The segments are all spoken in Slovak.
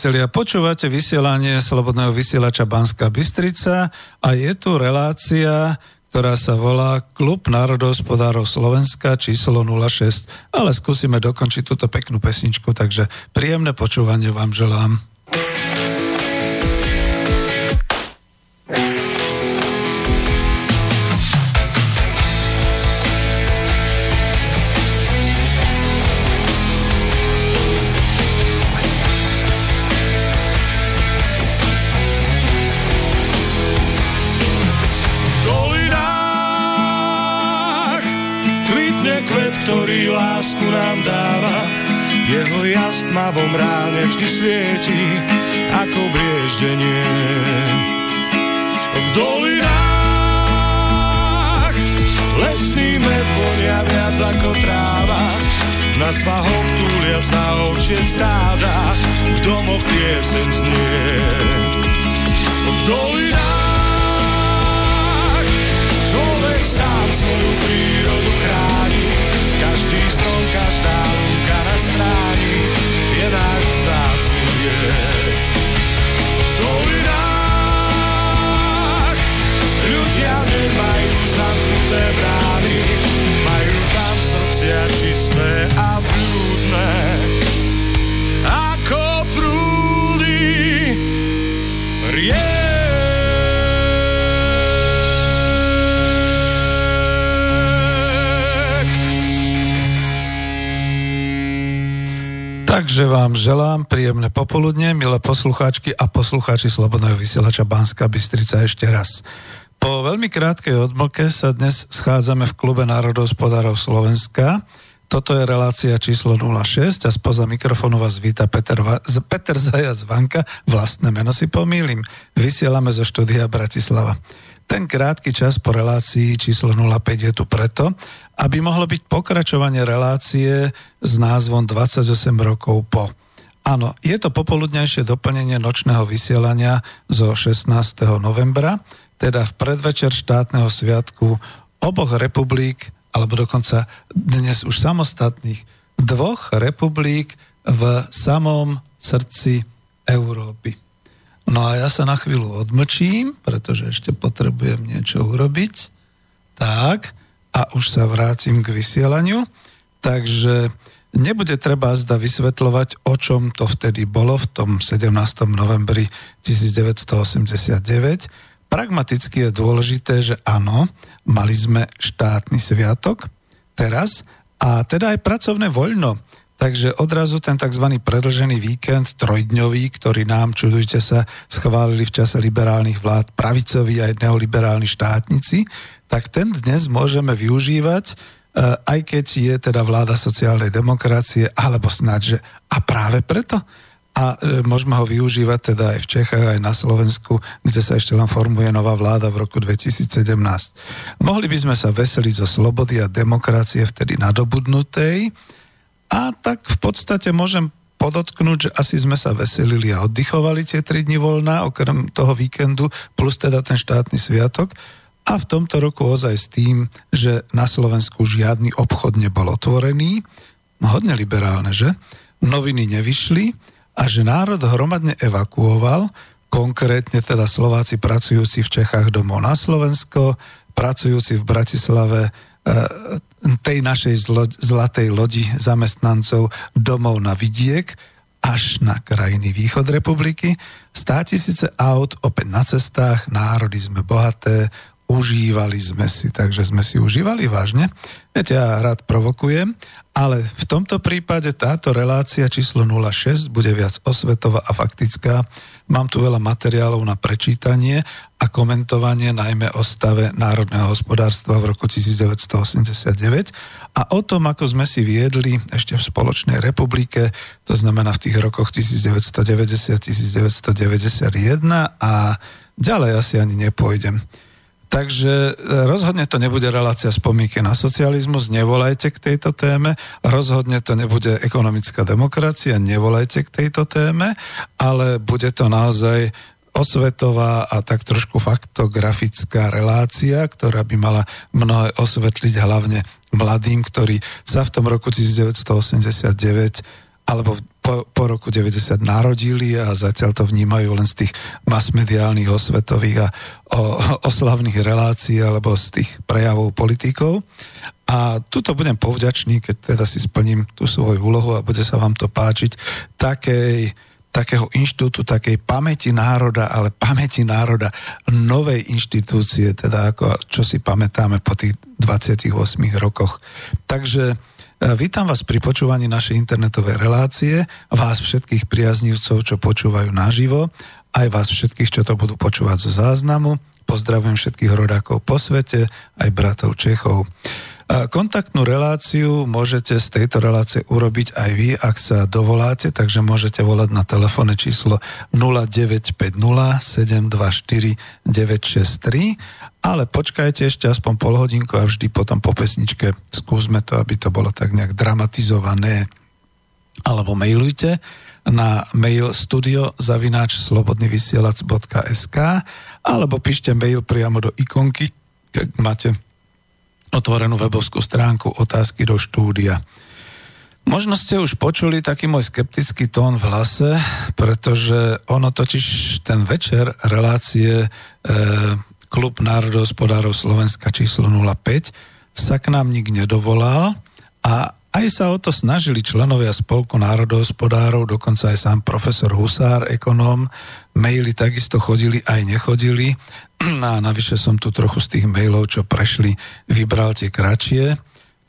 priatelia. Počúvate vysielanie Slobodného vysielača Banská Bystrica a je tu relácia, ktorá sa volá Klub národohospodárov Slovenska číslo 06. Ale skúsime dokončiť túto peknú pesničku, takže príjemné počúvanie vám želám. Tmavom ráne vždy svieti, ako brieždenie. V dolinách lesný med vonia viac ako tráva, na svahoch túlia sa ovčie stáda, v domoch piesen znie. V dolinách človek sám svoju prírodu chráni, každý strom, každá zamknuté brány, majú tam srdcia čisté a Takže vám želám príjemné popoludne, milé poslucháčky a poslucháči Slobodného vysielača Banska Bystrica ešte raz. Po veľmi krátkej odmlke sa dnes schádzame v klube národohospodárov Slovenska. Toto je relácia číslo 06 a spoza mikrofónu vás víta Peter, Va- Peter Zajac Vanka, vlastné meno si pomýlim. Vysielame zo štúdia Bratislava. Ten krátky čas po relácii číslo 05 je tu preto, aby mohlo byť pokračovanie relácie s názvom 28 rokov po. Áno, je to popoludnejšie doplnenie nočného vysielania zo 16. novembra, teda v predvečer štátneho sviatku oboch republik, alebo dokonca dnes už samostatných dvoch republik v samom srdci Európy. No a ja sa na chvíľu odmlčím, pretože ešte potrebujem niečo urobiť. Tak, a už sa vrátim k vysielaniu. Takže nebude treba zda vysvetľovať, o čom to vtedy bolo v tom 17. novembri 1989. Pragmaticky je dôležité, že áno, mali sme štátny sviatok teraz a teda aj pracovné voľno. Takže odrazu ten tzv. predlžený víkend, trojdňový, ktorý nám, čudujte sa, schválili v čase liberálnych vlád pravicoví aj neoliberálni štátnici, tak ten dnes môžeme využívať, e, aj keď je teda vláda sociálnej demokracie, alebo snad, že a práve preto. A e, môžeme ho využívať teda aj v Čechách, aj na Slovensku, kde sa ešte len formuje nová vláda v roku 2017. Mohli by sme sa veseliť zo slobody a demokracie vtedy nadobudnutej, a tak v podstate môžem podotknúť, že asi sme sa veselili a oddychovali tie tri dni voľna, okrem toho víkendu, plus teda ten štátny sviatok. A v tomto roku ozaj s tým, že na Slovensku žiadny obchod nebol otvorený, no hodne liberálne, že? Noviny nevyšli a že národ hromadne evakuoval, konkrétne teda Slováci pracujúci v Čechách domov na Slovensko, pracujúci v Bratislave e, tej našej zlatej lodi zamestnancov domov na vidiek až na krajiny východ republiky. Stá tisíce aut opäť na cestách, národy sme bohaté, užívali sme si, takže sme si užívali vážne. Viete, ja rád provokujem, ale v tomto prípade táto relácia číslo 06 bude viac osvetová a faktická. Mám tu veľa materiálov na prečítanie a komentovanie najmä o stave národného hospodárstva v roku 1989 a o tom, ako sme si viedli ešte v spoločnej republike, to znamená v tých rokoch 1990-1991 a ďalej asi ani nepôjdem. Takže e, rozhodne to nebude relácia spomínky na socializmus, nevolajte k tejto téme, rozhodne to nebude ekonomická demokracia, nevolajte k tejto téme, ale bude to naozaj osvetová a tak trošku faktografická relácia, ktorá by mala mnohé osvetliť hlavne mladým, ktorí sa v tom roku 1989 alebo po, po roku 90 narodili a zatiaľ to vnímajú len z tých masmediálnych, osvetových a oslavných relácií alebo z tých prejavov politikov. A tuto budem povďačný, keď teda si splním tú svoju úlohu a bude sa vám to páčiť, takej, takého inštitútu, takej pamäti národa, ale pamäti národa novej inštitúcie, teda ako čo si pamätáme po tých 28 rokoch. Takže vítam vás pri počúvaní našej internetovej relácie, vás všetkých priaznivcov, čo počúvajú naživo, aj vás všetkých, čo to budú počúvať zo záznamu. Pozdravujem všetkých rodákov po svete, aj bratov Čechov. Kontaktnú reláciu môžete z tejto relácie urobiť aj vy, ak sa dovoláte, takže môžete volať na telefónne číslo 0950 724 963 ale počkajte ešte aspoň pol hodinku a vždy potom po pesničke skúsme to, aby to bolo tak nejak dramatizované. Alebo mailujte na mail studio zavináč slobodnyvysielac.sk alebo píšte mail priamo do ikonky, keď máte otvorenú webovskú stránku otázky do štúdia. Možno ste už počuli taký môj skeptický tón v hlase, pretože ono totiž ten večer relácie e, klub národohospodárov Slovenska číslo 05 sa k nám nik nedovolal a aj sa o to snažili členovia spolku národohospodárov, dokonca aj sám profesor Husár, ekonóm, maily takisto chodili aj nechodili a navyše som tu trochu z tých mailov, čo prešli, vybral tie kratšie,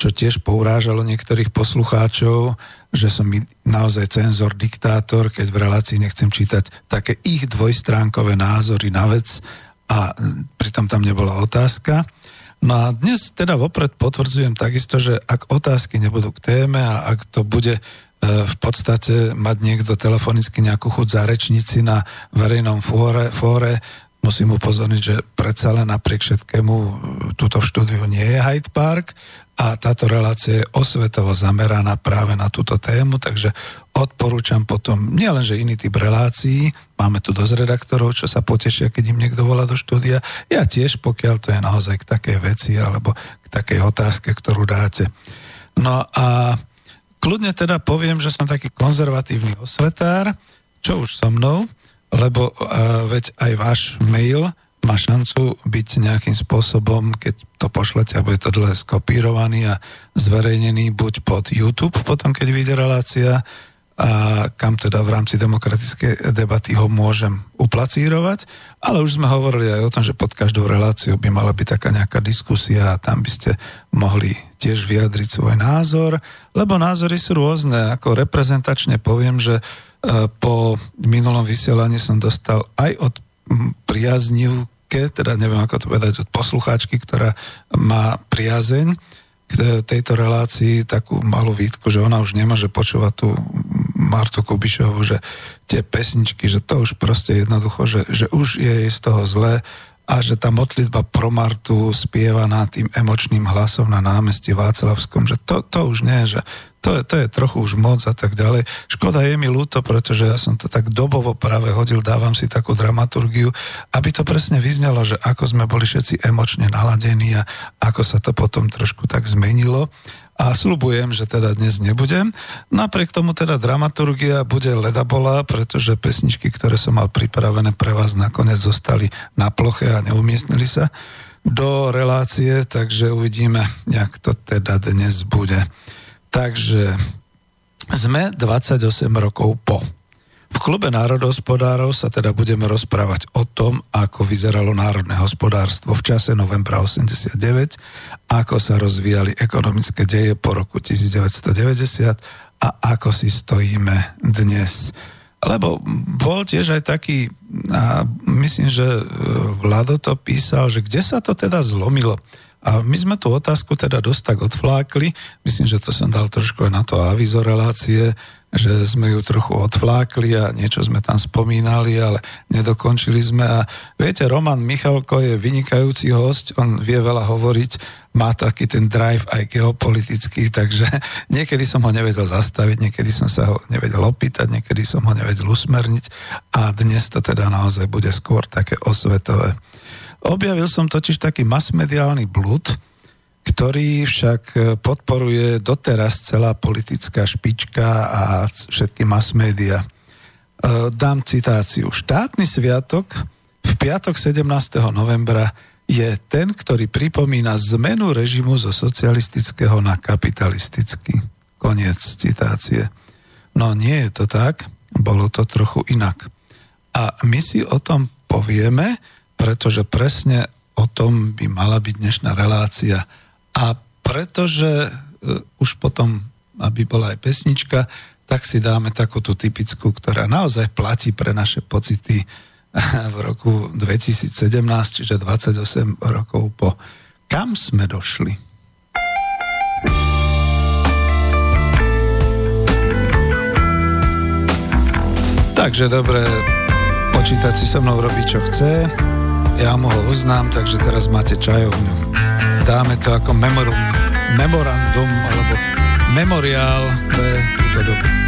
čo tiež pourážalo niektorých poslucháčov, že som naozaj cenzor, diktátor, keď v relácii nechcem čítať také ich dvojstránkové názory na vec a pritom tam nebola otázka. No a dnes teda vopred potvrdzujem takisto, že ak otázky nebudú k téme a ak to bude e, v podstate mať niekto telefonicky nejakú chuť za rečnici na verejnom fóre, fóre musím upozorniť, že predsa len napriek všetkému e, túto v štúdiu nie je Hyde Park a táto relácia je osvetovo zameraná práve na túto tému, takže odporúčam potom nielen, že iný typ relácií, máme tu dosť redaktorov, čo sa potešia, keď im niekto volá do štúdia, ja tiež, pokiaľ to je naozaj k takej veci alebo k takej otázke, ktorú dáte. No a kľudne teda poviem, že som taký konzervatívny osvetár, čo už so mnou, lebo uh, veď aj váš mail má šancu byť nejakým spôsobom, keď to pošlete a bude to dlhé skopírovaný a zverejnený buď pod YouTube, potom keď vyjde relácia, a kam teda v rámci demokratickej debaty ho môžem uplacírovať, ale už sme hovorili aj o tom, že pod každou reláciou by mala byť taká nejaká diskusia a tam by ste mohli tiež vyjadriť svoj názor, lebo názory sú rôzne. Ako reprezentačne poviem, že e, po minulom vysielaní som dostal aj od priaznivke, teda neviem ako to povedať, od poslucháčky, ktorá má priazeň, k tejto relácii takú malú výtku, že ona už nemôže počúvať tú Martu Kubišovu, že tie pesničky, že to už proste jednoducho, že, že už je z toho zle a že tá modlitba pro Martu spievaná tým emočným hlasom na námestí Václavskom, že to, to už nie, že to je, to je trochu už moc a tak ďalej. Škoda je mi ľúto, pretože ja som to tak dobovo práve hodil, dávam si takú dramaturgiu, aby to presne vyznelo, že ako sme boli všetci emočne naladení a ako sa to potom trošku tak zmenilo. A slubujem, že teda dnes nebudem. Napriek tomu teda dramaturgia bude ledabola, pretože pesničky, ktoré som mal pripravené pre vás, nakoniec zostali na ploche a neumiestnili sa do relácie, takže uvidíme, jak to teda dnes bude. Takže sme 28 rokov po. Klube národohospodárov sa teda budeme rozprávať o tom, ako vyzeralo národné hospodárstvo v čase novembra 89, ako sa rozvíjali ekonomické deje po roku 1990 a ako si stojíme dnes. Lebo bol tiež aj taký, a myslím, že e, Vlado to písal, že kde sa to teda zlomilo. A my sme tú otázku teda dosť tak odflákli. Myslím, že to som dal trošku aj na to avizorelácie, že sme ju trochu odflákli a niečo sme tam spomínali, ale nedokončili sme. A viete, Roman Michalko je vynikajúci host, on vie veľa hovoriť, má taký ten drive aj geopolitický, takže niekedy som ho nevedel zastaviť, niekedy som sa ho nevedel opýtať, niekedy som ho nevedel usmerniť a dnes to teda naozaj bude skôr také osvetové. Objavil som totiž taký masmediálny blud, ktorý však e, podporuje doteraz celá politická špička a všetky mass media. E, dám citáciu. Štátny sviatok v piatok 17. novembra je ten, ktorý pripomína zmenu režimu zo socialistického na kapitalistický. Koniec citácie. No nie je to tak, bolo to trochu inak. A my si o tom povieme, pretože presne o tom by mala byť dnešná relácia. A pretože e, už potom, aby bola aj pesnička, tak si dáme takúto typickú, ktorá naozaj platí pre naše pocity v roku 2017, čiže 28 rokov po. Kam sme došli? Takže dobre, počítať si so mnou robí, čo chce ja mu ho uznám, takže teraz máte čajovňu. Dáme to ako memorum, memorandum alebo memoriál pre túto dobu.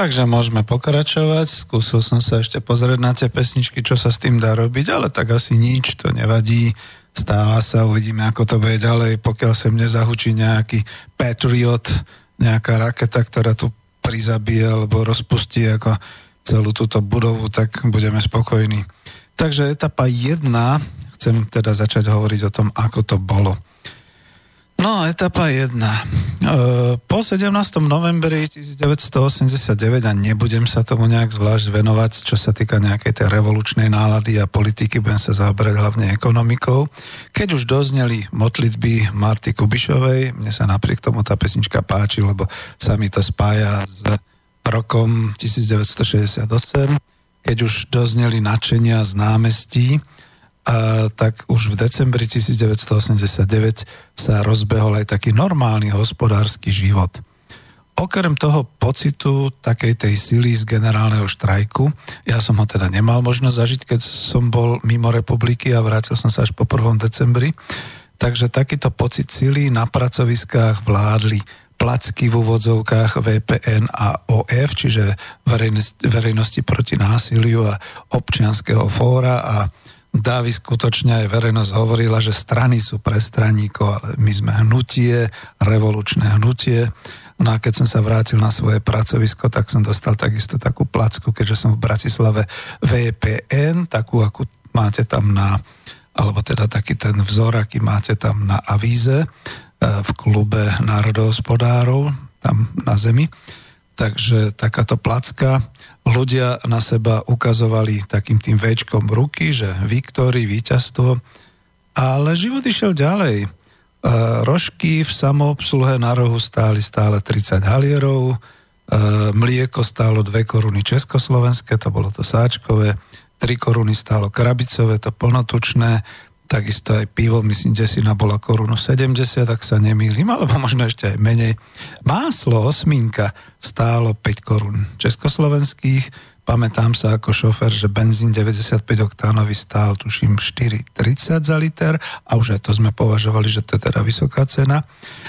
Takže môžeme pokračovať. Skúsil som sa ešte pozrieť na tie pesničky, čo sa s tým dá robiť, ale tak asi nič, to nevadí. Stáva sa, uvidíme, ako to bude ďalej, pokiaľ sem nezahučí nejaký Patriot, nejaká raketa, ktorá tu prizabije alebo rozpustí ako celú túto budovu, tak budeme spokojní. Takže etapa 1, chcem teda začať hovoriť o tom, ako to bolo. No, etapa 1. E, po 17. novembri 1989, a nebudem sa tomu nejak zvlášť venovať, čo sa týka nejakej tej revolučnej nálady a politiky, budem sa zaoberať hlavne ekonomikou. Keď už dozneli modlitby Marty Kubišovej, mne sa napriek tomu tá pesnička páči, lebo sa mi to spája s rokom 1968, keď už dozneli načenia z námestí, a tak už v decembri 1989 sa rozbehol aj taký normálny hospodársky život. Okrem toho pocitu takej tej sily z generálneho štrajku, ja som ho teda nemal možnosť zažiť, keď som bol mimo republiky a vrátil som sa až po 1. decembri, takže takýto pocit sily na pracoviskách vládli placky v úvodzovkách VPN a OF, čiže verejnosti, proti násiliu a občianského fóra a Dávi skutočne aj verejnosť hovorila, že strany sú pre straníkov, ale my sme hnutie, revolučné hnutie. No a keď som sa vrátil na svoje pracovisko, tak som dostal takisto takú placku, keďže som v Bratislave VPN, takú, akú máte tam na, alebo teda taký ten vzor, aký máte tam na avíze e, v klube národohospodárov, tam na zemi. Takže takáto placka ľudia na seba ukazovali takým tým väčkom ruky, že Viktory, víťazstvo, ale život išiel ďalej. E, rožky v samoobsluhe na rohu stáli stále 30 halierov, e, mlieko stálo 2 koruny československé, to bolo to sáčkové, 3 koruny stálo krabicové, to plnotučné, takisto aj pivo, myslím, desina bola korunu 70, ak sa nemýlim, alebo možno ešte aj menej. Máslo, osminka, stálo 5 korún československých, pamätám sa ako šofer, že benzín 95 oktánový stál, tuším, 4,30 za liter a už aj to sme považovali, že to je teda vysoká cena.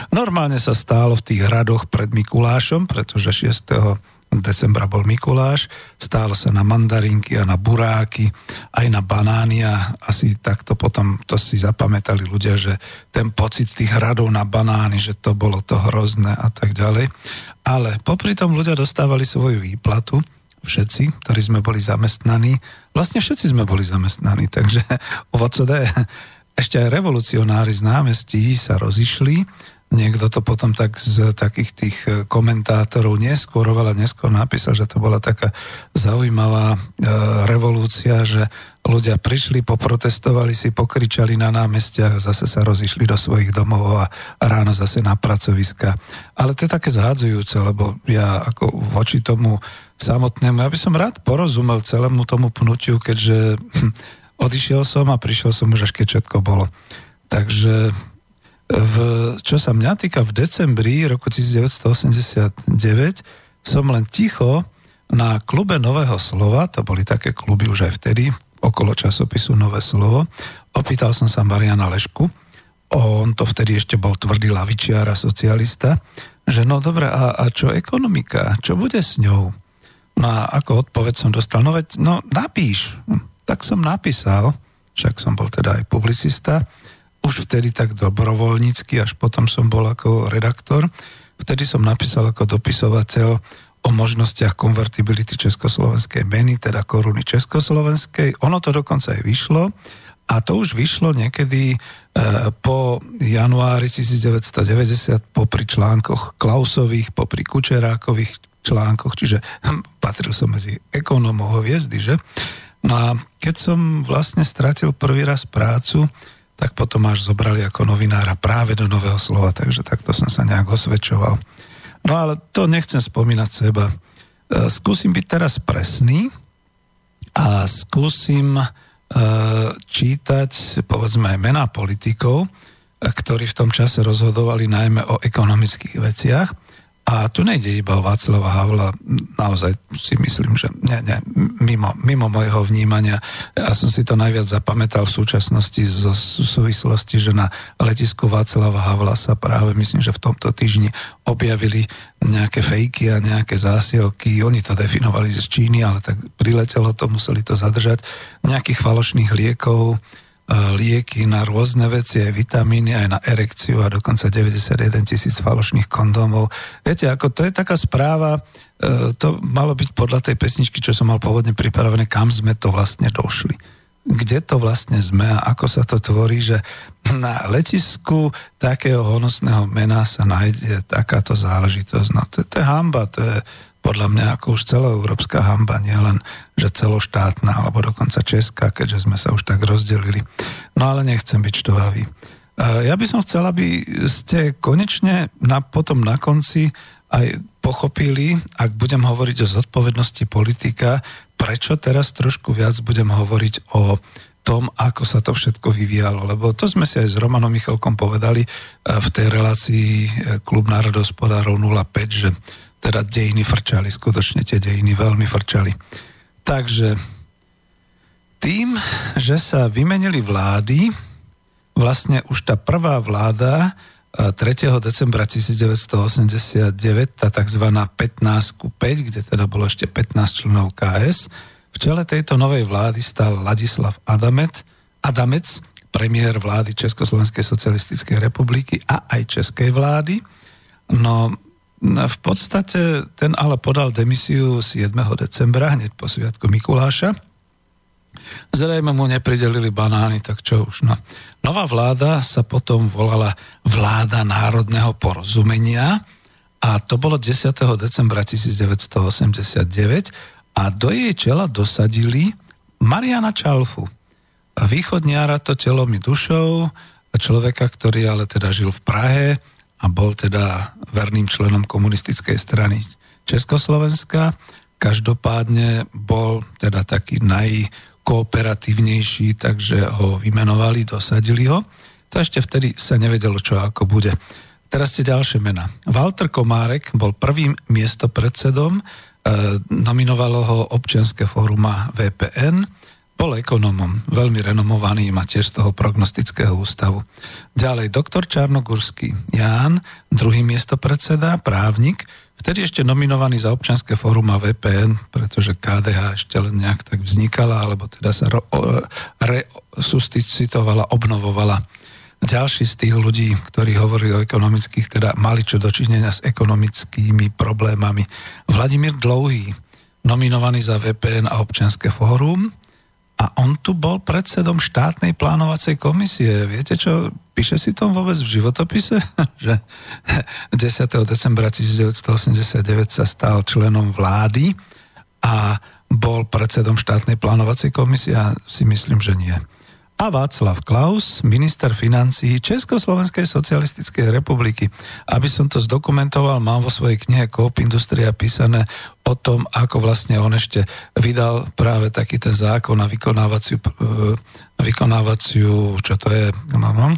Normálne sa stálo v tých hradoch pred Mikulášom, pretože 6 decembra bol Mikuláš, stálo sa na mandarinky a na buráky, aj na banány a asi takto potom to si zapamätali ľudia, že ten pocit tých hradov na banány, že to bolo to hrozné a tak ďalej. Ale popri tom ľudia dostávali svoju výplatu, všetci, ktorí sme boli zamestnaní, vlastne všetci sme boli zamestnaní, takže ovoco ešte aj revolucionári z námestí sa rozišli niekto to potom tak z takých tých e, komentátorov neskôr, oveľa neskôr napísal, že to bola taká zaujímavá e, revolúcia, že ľudia prišli, poprotestovali si, pokričali na námestiach zase sa rozišli do svojich domov a ráno zase na pracoviska. Ale to je také zhádzujúce, lebo ja ako voči tomu samotnému, ja by som rád porozumel celému tomu pnutiu, keďže hm, odišiel som a prišiel som už až keď všetko bolo. Takže v, čo sa mňa týka, v decembri roku 1989 som len ticho na klube Nového slova, to boli také kluby už aj vtedy, okolo časopisu Nové slovo, opýtal som sa Mariana Lešku, on to vtedy ešte bol tvrdý lavičiar a socialista, že no dobre, a, a čo ekonomika, čo bude s ňou? No a ako odpoveď som dostal, no veď, no napíš. Tak som napísal, však som bol teda aj publicista, už vtedy tak dobrovoľnícky, až potom som bol ako redaktor. Vtedy som napísal ako dopisovateľ o možnostiach konvertibility československej meny, teda koruny československej. Ono to dokonca aj vyšlo a to už vyšlo niekedy e, po januári 1990 popri článkoch Klausových, popri Kučerákových článkoch, čiže hm, patril som medzi ekonómov hviezdy, že? No a keď som vlastne stratil prvý raz prácu, tak potom až zobrali ako novinára práve do Nového slova, takže takto som sa nejak osvedčoval. No ale to nechcem spomínať seba. E, skúsim byť teraz presný a skúsim e, čítať, povedzme, mená politikov, e, ktorí v tom čase rozhodovali najmä o ekonomických veciach. A tu nejde iba o Václava Havla, naozaj si myslím, že nie, nie, mimo, mimo mojho vnímania. Ja som si to najviac zapamätal v súčasnosti zo súvislosti, že na letisku Václava Havla sa práve, myslím, že v tomto týždni objavili nejaké fejky a nejaké zásielky. Oni to definovali z Číny, ale tak priletelo to, museli to zadržať. Nejakých falošných liekov, lieky na rôzne veci, aj vitamíny, aj na erekciu a dokonca 91 tisíc falošných kondómov. Viete, ako to je taká správa, e, to malo byť podľa tej pesničky, čo som mal pôvodne pripravené, kam sme to vlastne došli. Kde to vlastne sme a ako sa to tvorí, že na letisku takého honosného mena sa nájde takáto záležitosť. No to, to je hamba, to je, podľa mňa ako už celoeurópska hamba, nie len, že celoštátna, alebo dokonca česká, keďže sme sa už tak rozdelili. No ale nechcem byť štovavý. Ja by som chcel, aby ste konečne na, potom na konci aj pochopili, ak budem hovoriť o zodpovednosti politika, prečo teraz trošku viac budem hovoriť o tom, ako sa to všetko vyvíjalo. Lebo to sme si aj s Romanom Michalkom povedali v tej relácii e, Klub národospodárov 05, že teda dejiny frčali, skutočne tie dejiny veľmi frčali. Takže tým, že sa vymenili vlády, vlastne už tá prvá vláda 3. decembra 1989, tá tzv. 15 ku 5, kde teda bolo ešte 15 členov KS, v čele tejto novej vlády stal Ladislav Adamet, Adamec, premiér vlády Československej socialistickej republiky a aj českej vlády. No, v podstate ten ale podal demisiu 7. decembra, hneď po sviatku Mikuláša. Zrejme mu nepridelili banány, tak čo už. No. Nová vláda sa potom volala Vláda národného porozumenia a to bolo 10. decembra 1989 a do jej čela dosadili Mariana Čalfu. Východniara to telom i dušou, človeka, ktorý ale teda žil v Prahe, a bol teda verným členom komunistickej strany Československa. Každopádne bol teda taký najkooperatívnejší, takže ho vymenovali, dosadili ho. To ešte vtedy sa nevedelo, čo ako bude. Teraz ste ďalšie mena. Walter Komárek bol prvým miestopredsedom, e, nominovalo ho občianske fóruma VPN, bol ekonomom, veľmi renomovaný, má tiež z toho prognostického ústavu. Ďalej, doktor Čarnogurský Ján, druhý miesto predseda, právnik, vtedy ešte nominovaný za občanské fórum a VPN, pretože KDH ešte len nejak tak vznikala, alebo teda sa resuscitovala, obnovovala. Ďalší z tých ľudí, ktorí hovorili o ekonomických, teda mali čo dočinenia s ekonomickými problémami. Vladimír Dlouhý, nominovaný za VPN a občianske fórum, a on tu bol predsedom štátnej plánovacej komisie. Viete čo, píše si tom vôbec v životopise? že 10. decembra 1989 sa stal členom vlády a bol predsedom štátnej plánovacej komisie a si myslím, že nie a Václav Klaus, minister financí Československej socialistickej republiky. Aby som to zdokumentoval, mám vo svojej knihe Coop Industria písané o tom, ako vlastne on ešte vydal práve taký ten zákon na vykonávaciu, e, vykonávaciu čo to je, no, no,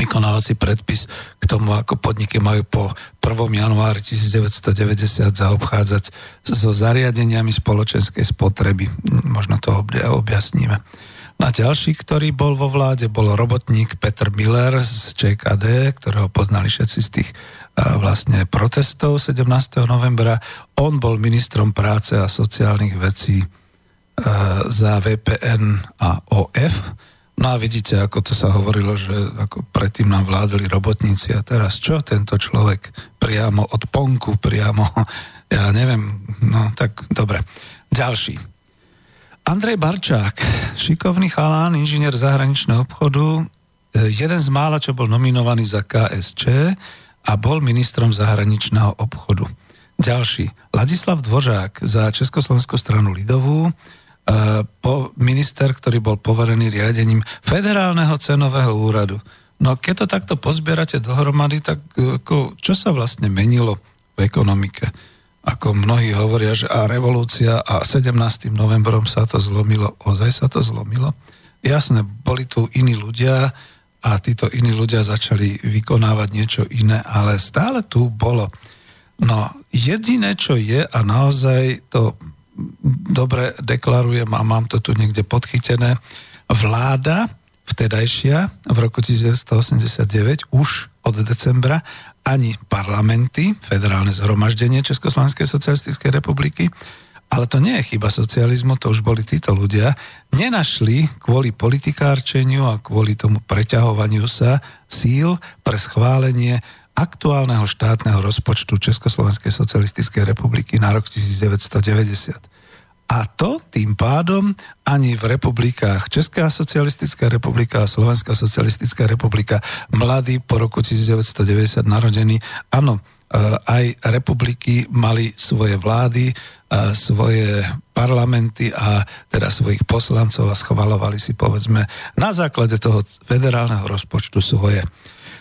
vykonávací predpis k tomu, ako podniky majú po 1. januári 1990 zaobchádzať so zariadeniami spoločenskej spotreby. Možno to objasníme. A ďalší, ktorý bol vo vláde, bol robotník Petr Miller z ČKD, ktorého poznali všetci z tých vlastne protestov 17. novembra. On bol ministrom práce a sociálnych vecí za VPN a OF. No a vidíte, ako to sa hovorilo, že ako predtým nám vládli robotníci a teraz čo tento človek priamo od ponku, priamo, ja neviem, no tak dobre. Ďalší. Andrej Barčák, šikovný chalán, inžinier zahraničného obchodu, e, jeden z mála, čo bol nominovaný za KSČ a bol ministrom zahraničného obchodu. Ďalší, Ladislav Dvořák za Československú stranu Lidovú, e, minister, ktorý bol poverený riadením Federálneho cenového úradu. No keď to takto pozbierate dohromady, tak e, čo sa vlastne menilo v ekonomike? Ako mnohí hovoria, že a revolúcia a 17. novembrom sa to zlomilo, ozaj sa to zlomilo. Jasné, boli tu iní ľudia a títo iní ľudia začali vykonávať niečo iné, ale stále tu bolo. No, jediné, čo je a naozaj to dobre deklarujem a mám to tu niekde podchytené, vláda vtedajšia v roku 1989 už od decembra ani parlamenty, federálne zhromaždenie Československej socialistickej republiky, ale to nie je chyba socializmu, to už boli títo ľudia, nenašli kvôli politikárčeniu a kvôli tomu preťahovaniu sa síl pre schválenie aktuálneho štátneho rozpočtu Československej socialistickej republiky na rok 1990. A to tým pádom ani v republikách. Česká socialistická republika a Slovenská socialistická republika, mladí po roku 1990 narodení, áno, e, aj republiky mali svoje vlády, a svoje parlamenty a teda svojich poslancov a schvalovali si povedzme na základe toho federálneho rozpočtu svoje.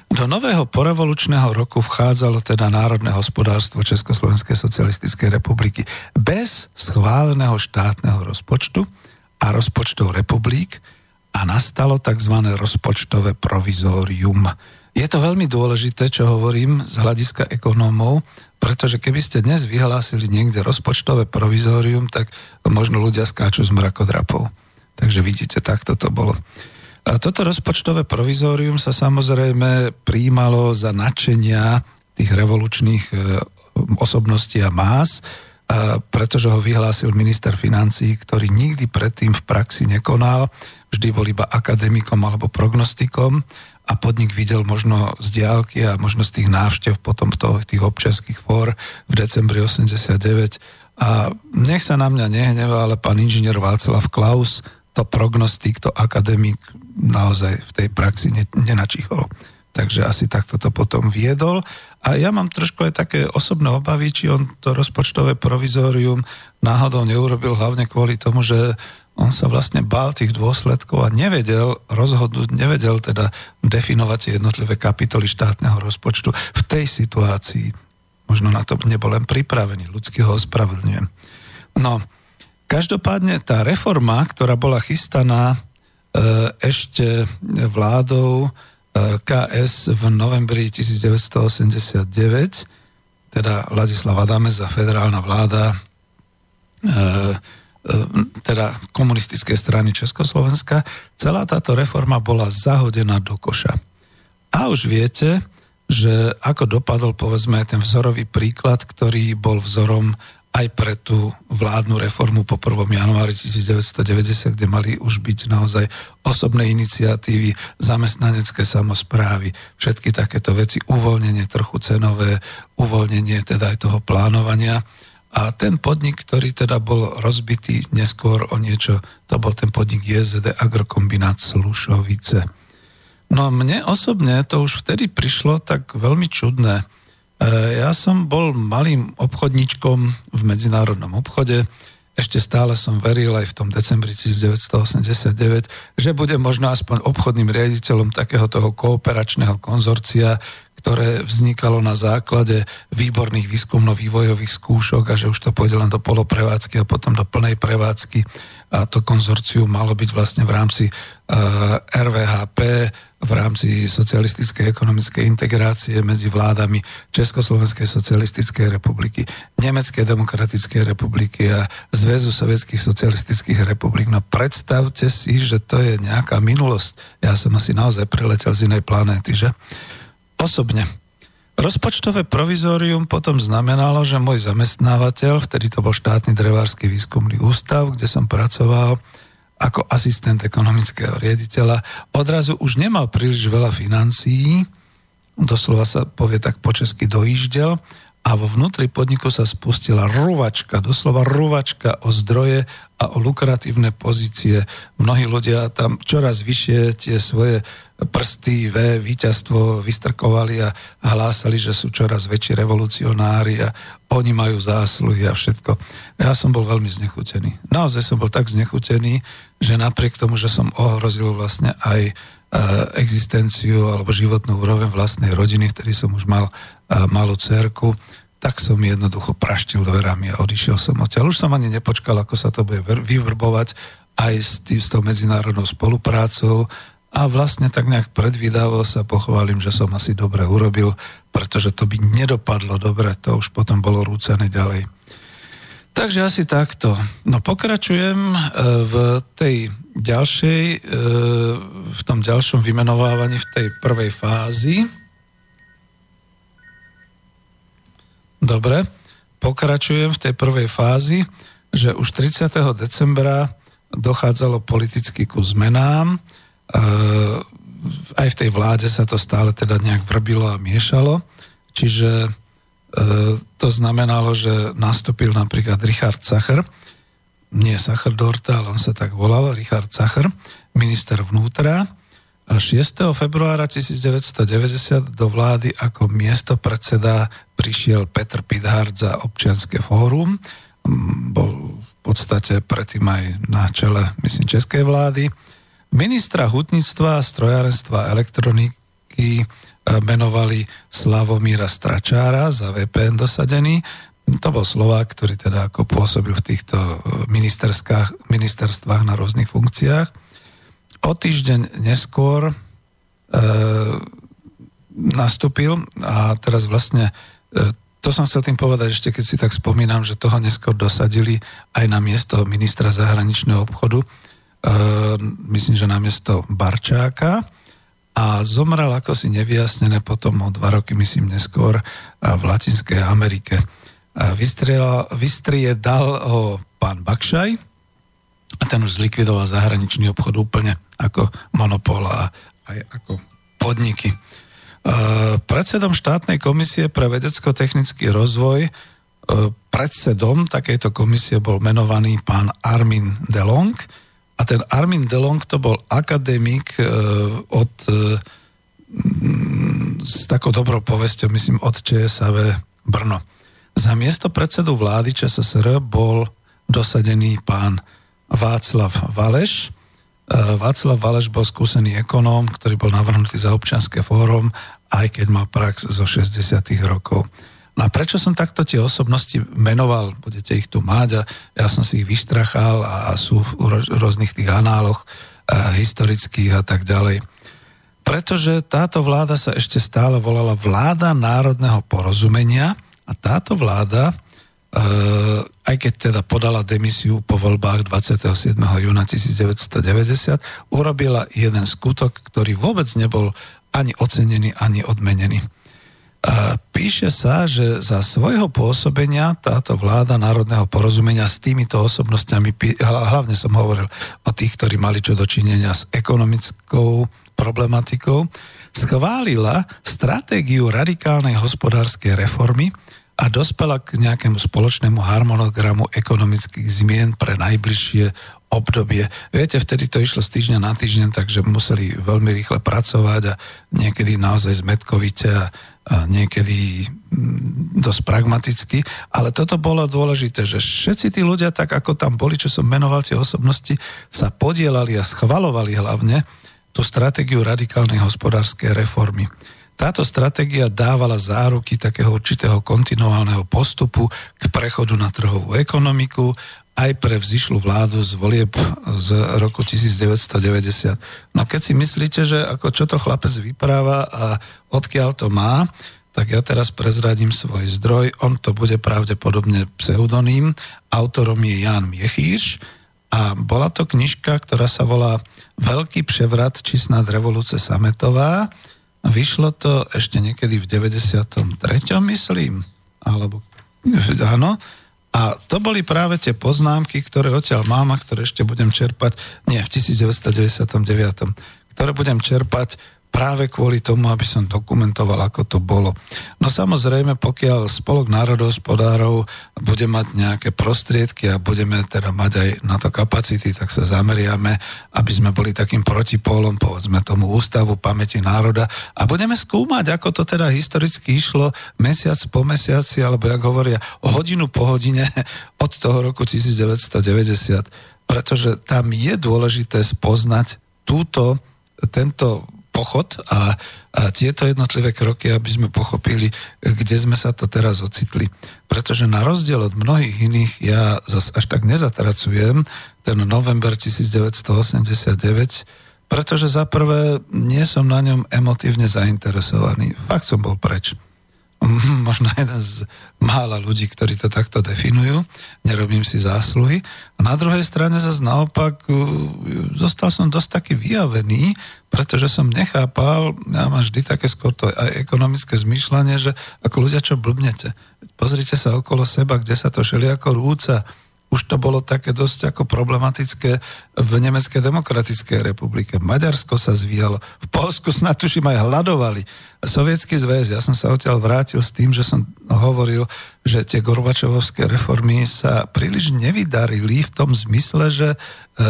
Do nového porevolučného roku vchádzalo teda národné hospodárstvo Československej socialistickej republiky bez schváleného štátneho rozpočtu a rozpočtov republik a nastalo tzv. rozpočtové provizórium. Je to veľmi dôležité, čo hovorím z hľadiska ekonómov, pretože keby ste dnes vyhlásili niekde rozpočtové provizórium, tak možno ľudia skáču z mrakodrapov. Takže vidíte, takto to bolo. Toto rozpočtové provizórium sa samozrejme príjmalo za načenia tých revolučných e, osobností a más, a pretože ho vyhlásil minister financí, ktorý nikdy predtým v praxi nekonal, vždy bol iba akademikom alebo prognostikom a podnik videl možno z diálky a možno z tých návštev potom toho, tých občianských fór v decembri 89. A nech sa na mňa nehnevá, ale pán inžinier Václav Klaus, to prognostik, to akademik naozaj v tej praxi nenačichol. Takže asi takto to potom viedol. A ja mám trošku aj také osobné obavy, či on to rozpočtové provizórium náhodou neurobil hlavne kvôli tomu, že on sa vlastne bál tých dôsledkov a nevedel rozhodnúť, nevedel teda definovať jednotlivé kapitoly štátneho rozpočtu v tej situácii. Možno na to nebol len pripravený, ľudský ho ospravedlňujem. No, každopádne tá reforma, ktorá bola chystaná E, ešte vládou e, KS v novembri 1989, teda Ladislav Adamec a federálna vláda e, teda komunistickej strany Československa, celá táto reforma bola zahodená do koša. A už viete, že ako dopadol povedzme ten vzorový príklad, ktorý bol vzorom aj pre tú vládnu reformu po 1. januári 1990, kde mali už byť naozaj osobné iniciatívy, zamestnanecké samozprávy, všetky takéto veci, uvoľnenie trochu cenové, uvoľnenie teda aj toho plánovania. A ten podnik, ktorý teda bol rozbitý neskôr o niečo, to bol ten podnik JZD Agrokombinát Slušovice. No mne osobne to už vtedy prišlo tak veľmi čudné, ja som bol malým obchodníčkom v medzinárodnom obchode. Ešte stále som veril aj v tom decembri 1989, že bude možno aspoň obchodným riaditeľom takého toho kooperačného konzorcia, ktoré vznikalo na základe výborných výskumno-vývojových skúšok a že už to pôjde len do poloprevádzky a potom do plnej prevádzky a to konzorcium malo byť vlastne v rámci uh, e, RVHP, v rámci socialistickej ekonomickej integrácie medzi vládami Československej socialistickej republiky, Nemeckej demokratickej republiky a Zväzu sovietských socialistických republik. No predstavte si, že to je nejaká minulosť. Ja som asi naozaj priletel z inej planéty, že? Osobne. Rozpočtové provizórium potom znamenalo, že môj zamestnávateľ, vtedy to bol štátny drevársky výskumný ústav, kde som pracoval, ako asistent ekonomického riaditeľa, odrazu už nemal príliš veľa financií, doslova sa povie tak po česky dojíždel, a vo vnútri podniku sa spustila ruvačka, doslova ruvačka o zdroje a o lukratívne pozície. Mnohí ľudia tam čoraz vyššie tie svoje prsty, V, víťazstvo vystrkovali a hlásali, že sú čoraz väčší revolucionári a oni majú zásluhy a všetko. Ja som bol veľmi znechutený. Naozaj som bol tak znechutený, že napriek tomu, že som ohrozil vlastne aj existenciu alebo životnú úroveň vlastnej rodiny, ktorý som už mal malú cerku, tak som jednoducho praštil dverami a odišiel som odtiaľ. Už som ani nepočkal, ako sa to bude vyvrbovať aj s, tým, s tou medzinárodnou spoluprácou a vlastne tak nejak predvídavo sa pochválim, že som asi dobre urobil, pretože to by nedopadlo dobre, to už potom bolo rúcené ďalej. Takže asi takto. No pokračujem e, v tej ďalšej, e, v tom ďalšom vymenovávaní v tej prvej fázi. Dobre, pokračujem v tej prvej fázi, že už 30. decembra dochádzalo politicky ku zmenám. E, aj v tej vláde sa to stále teda nejak vrbilo a miešalo. Čiže E, to znamenalo, že nastúpil napríklad Richard Sacher, nie Sacher Dorta, ale on sa tak volal, Richard Sacher, minister vnútra. A 6. februára 1990 do vlády ako miesto predseda prišiel Petr Pidhard za občianske fórum. Bol v podstate predtým aj na čele, myslím, českej vlády. Ministra hutníctva, strojárenstva a elektroniky menovali Slavomíra Stračára za VPN dosadený. To bol Slovák, ktorý teda ako pôsobil v týchto e, ministerstvách na rôznych funkciách. O týždeň neskôr e, nastúpil a teraz vlastne e, to som chcel tým povedať ešte, keď si tak spomínam, že toho neskôr dosadili aj na miesto ministra zahraničného obchodu, e, myslím, že na miesto Barčáka a zomrel ako si nevyjasnené potom o dva roky, myslím neskôr, v Latinskej Amerike. Vystriedal ho pán Bakšaj a ten už zlikvidoval zahraničný obchod úplne ako monopol a aj ako podniky. Predsedom štátnej komisie pre vedecko-technický rozvoj predsedom takejto komisie bol menovaný pán Armin Delong, a ten Armin Delong to bol akademik e, od s takou dobrou povesťou, myslím, od ČSAV Brno. Za miesto predsedu vlády ČSSR bol dosadený pán Václav Valeš. E, Václav Valeš bol skúsený ekonóm, ktorý bol navrhnutý za občianske fórum, aj keď mal prax zo 60. rokov. No a prečo som takto tie osobnosti menoval? Budete ich tu mať a ja som si ich vyštrachal a sú v rôznych tých análoch a historických a tak ďalej. Pretože táto vláda sa ešte stále volala vláda národného porozumenia a táto vláda, e, aj keď teda podala demisiu po voľbách 27. júna 1990, urobila jeden skutok, ktorý vôbec nebol ani ocenený, ani odmenený. Píše sa, že za svojho pôsobenia táto vláda národného porozumenia s týmito osobnostiami, hlavne som hovoril o tých, ktorí mali čo dočinenia s ekonomickou problematikou, schválila stratégiu radikálnej hospodárskej reformy a dospela k nejakému spoločnému harmonogramu ekonomických zmien pre najbližšie obdobie. Viete, vtedy to išlo z týždňa na týždeň, takže museli veľmi rýchle pracovať a niekedy naozaj zmetkovite a, a niekedy mm, dosť pragmaticky, ale toto bolo dôležité, že všetci tí ľudia, tak ako tam boli, čo som menoval tie osobnosti, sa podielali a schvalovali hlavne tú stratégiu radikálnej hospodárskej reformy. Táto stratégia dávala záruky takého určitého kontinuálneho postupu k prechodu na trhovú ekonomiku aj pre vzýšlu vládu z volieb z roku 1990. No keď si myslíte, že ako čo to chlapec vypráva a odkiaľ to má, tak ja teraz prezradím svoj zdroj. On to bude pravdepodobne pseudonym. Autorom je Jan Miechýš a bola to knižka, ktorá sa volá Veľký převrat či snad revolúce Sametová. Vyšlo to ešte niekedy v 93. myslím, alebo áno, a to boli práve tie poznámky, ktoré odtiaľ mám a ktoré ešte budem čerpať, nie, v 1999, ktoré budem čerpať práve kvôli tomu, aby som dokumentoval, ako to bolo. No samozrejme, pokiaľ spolok národohospodárov bude mať nejaké prostriedky a budeme teda mať aj na to kapacity, tak sa zameriame, aby sme boli takým protipólom, povedzme tomu ústavu pamäti národa a budeme skúmať, ako to teda historicky išlo mesiac po mesiaci, alebo jak hovoria, hodinu po hodine od toho roku 1990, pretože tam je dôležité spoznať túto, tento pochod a, a tieto jednotlivé kroky, aby sme pochopili, kde sme sa to teraz ocitli. Pretože na rozdiel od mnohých iných, ja zas až tak nezatracujem ten november 1989, pretože za prvé nie som na ňom emotívne zainteresovaný. Fakt som bol preč. Možno jeden z mála ľudí, ktorí to takto definujú. Nerobím si zásluhy. A na druhej strane zase naopak zostal som dosť taký vyjavený, pretože som nechápal, ja mám vždy také skôr to aj ekonomické zmýšľanie, že ako ľudia čo blbnete. Pozrite sa okolo seba, kde sa to ako rúca už to bolo také dosť ako problematické v Nemeckej demokratickej republike. Maďarsko sa zvíjalo. V Polsku snad tuším aj hľadovali. Sovietský zväz, ja som sa odtiaľ vrátil s tým, že som hovoril, že tie Gorbačovovské reformy sa príliš nevydarili v tom zmysle, že e,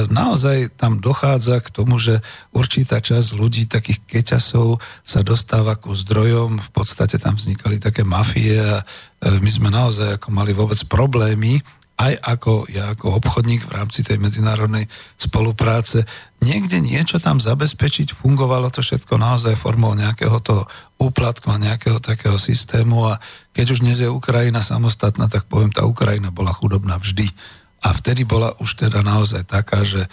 naozaj tam dochádza k tomu, že určitá časť ľudí, takých keťasov, sa dostáva ku zdrojom, v podstate tam vznikali také mafie a e, my sme naozaj ako mali vôbec problémy aj ako ja ako obchodník v rámci tej medzinárodnej spolupráce, niekde niečo tam zabezpečiť, fungovalo to všetko naozaj formou nejakého toho úplatku a nejakého takého systému a keď už dnes je Ukrajina samostatná, tak poviem, tá Ukrajina bola chudobná vždy. A vtedy bola už teda naozaj taká, že e,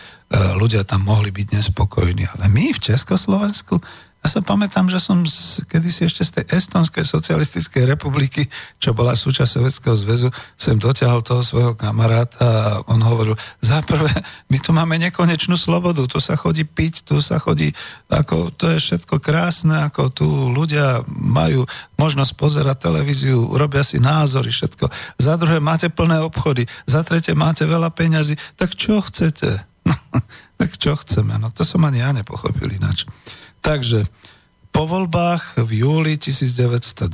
ľudia tam mohli byť nespokojní. Ale my v Československu ja sa pamätám, že som z, kedysi ešte z tej Estonskej socialistickej republiky, čo bola súčasť Sovjetského zväzu, sem dotiahol toho svojho kamaráta a on hovoril, za prvé, my tu máme nekonečnú slobodu, tu sa chodí piť, tu sa chodí, ako to je všetko krásne, ako tu ľudia majú možnosť pozerať televíziu, robia si názory, všetko. Za druhé, máte plné obchody, za tretie, máte veľa peňazí, tak čo chcete? tak čo chceme? No to som ani ja nepochopil ináč. Takže po voľbách v júli 1990,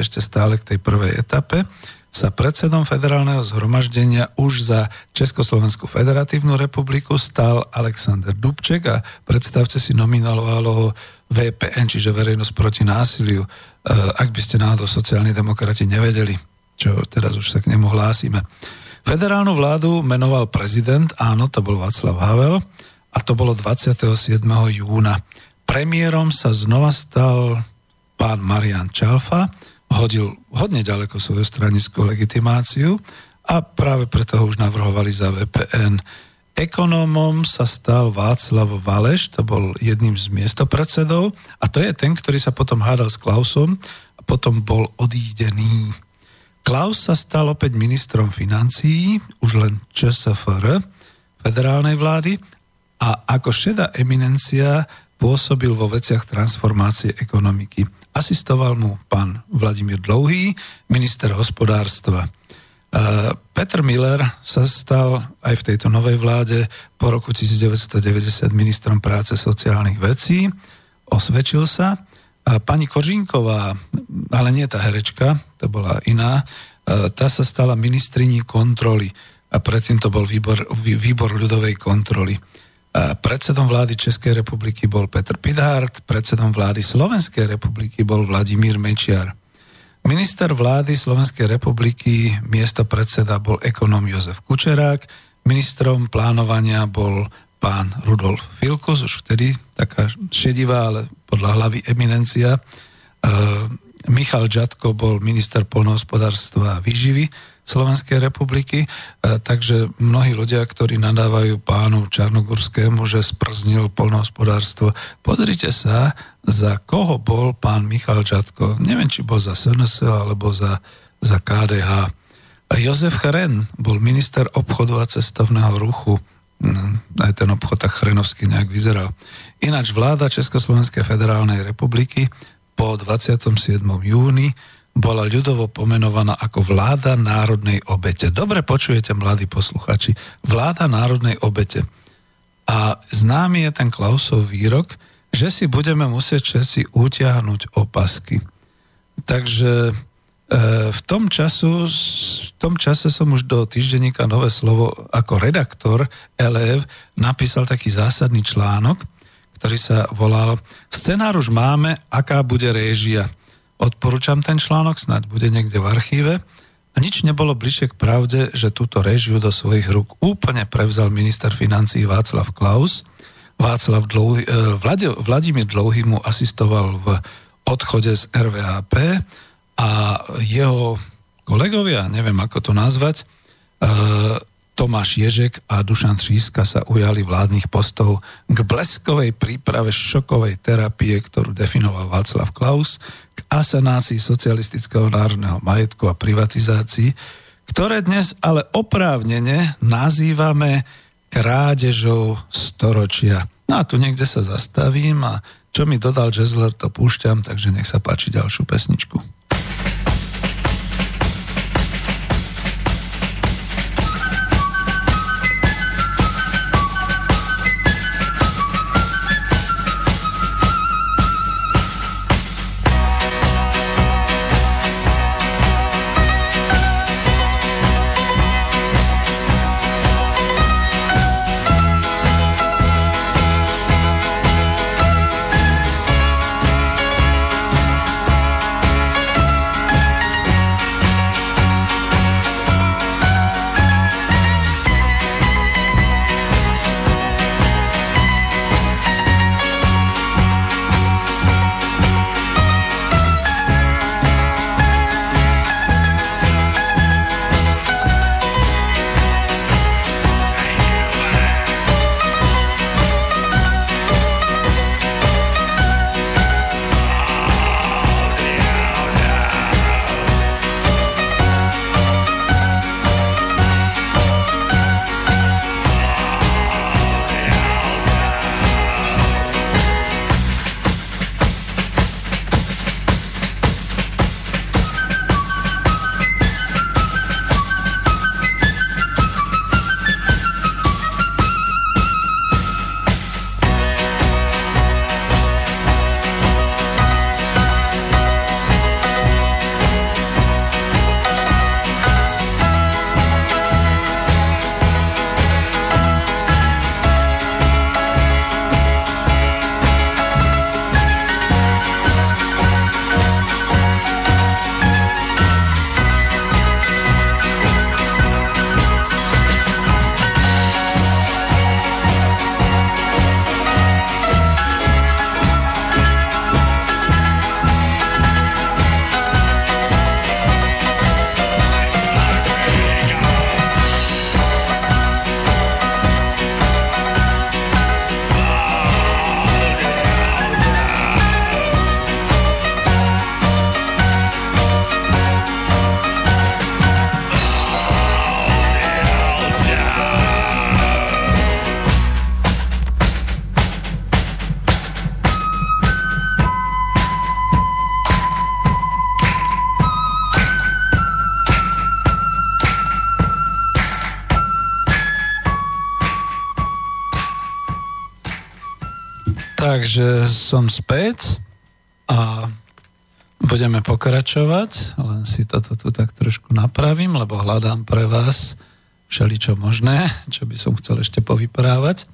ešte stále k tej prvej etape, sa predsedom federálneho zhromaždenia už za Československú federatívnu republiku stal Alexander Dubček a predstavte si nominovalo ho VPN, čiže Verejnosť proti násiliu, e, ak by ste náhodou sociálni demokrati nevedeli, čo teraz už sa k nemu hlásime. Federálnu vládu menoval prezident, áno, to bol Václav Havel, a to bolo 27. júna. Premiérom sa znova stal pán Marian Čalfa, hodil hodne ďaleko svoju stranickú legitimáciu a práve preto ho už navrhovali za VPN. Ekonómom sa stal Václav Valeš, to bol jedným z miestopredsedov a to je ten, ktorý sa potom hádal s Klausom a potom bol odídený. Klaus sa stal opäť ministrom financií, už len ČSFR, federálnej vlády a ako šedá eminencia pôsobil vo veciach transformácie ekonomiky. Asistoval mu pán Vladimír Dlouhý, minister hospodárstva. E, Petr Miller sa stal aj v tejto novej vláde po roku 1990 ministrom práce sociálnych vecí. Osvedčil sa. A pani Kožinková, ale nie tá herečka, to bola iná, e, tá sa stala ministriní kontroly a predtým to bol výbor, výbor ľudovej kontroly. Predsedom vlády Českej republiky bol Petr Pidhart, predsedom vlády Slovenskej republiky bol Vladimír Mečiar. Minister vlády Slovenskej republiky, miesto predseda bol ekonom Jozef Kučerák, ministrom plánovania bol pán Rudolf Filkus, už vtedy taká šedivá, ale podľa hlavy eminencia. E, Michal Žatko bol minister polnohospodárstva a výživy Slovenskej republiky, e, takže mnohí ľudia, ktorí nadávajú pánu Čarnogurskému, že sprznil polnohospodárstvo, pozrite sa, za koho bol pán Michal Čatko. Neviem, či bol za SNS alebo za, za KDH. Jozef Chren bol minister obchodu a cestovného ruchu. No, aj ten obchod tak chrenovský nejak vyzeral. Ináč vláda Československej federálnej republiky po 27. júni bola ľudovo pomenovaná ako vláda národnej obete. Dobre počujete, mladí posluchači, vláda národnej obete. A známy je ten Klausov výrok, že si budeme musieť všetci utiahnuť opasky. Takže e, v tom, času, v tom čase som už do týždenníka Nové slovo ako redaktor LF napísal taký zásadný článok, ktorý sa volal Scenár už máme, aká bude réžia. Odporúčam ten článok, snáď bude niekde v archíve. A nič nebolo bližšie k pravde, že túto režiu do svojich rúk úplne prevzal minister financí Václav Klaus. Václav Dlouhy, eh, Vlad, Vladimír Dlouhý mu asistoval v odchode z RVHP a jeho kolegovia, neviem ako to nazvať, eh, Tomáš Ježek a Dušan Tříska sa ujali vládnych postov k bleskovej príprave šokovej terapie, ktorú definoval Václav Klaus, k asanácii socialistického národného majetku a privatizácii, ktoré dnes ale oprávnene nazývame krádežou storočia. No a tu niekde sa zastavím a čo mi dodal Jazzler, to púšťam, takže nech sa páči ďalšiu pesničku. Som späť a budeme pokračovať, len si toto tu tak trošku napravím, lebo hľadám pre vás všeličo možné, čo by som chcel ešte povyprávať.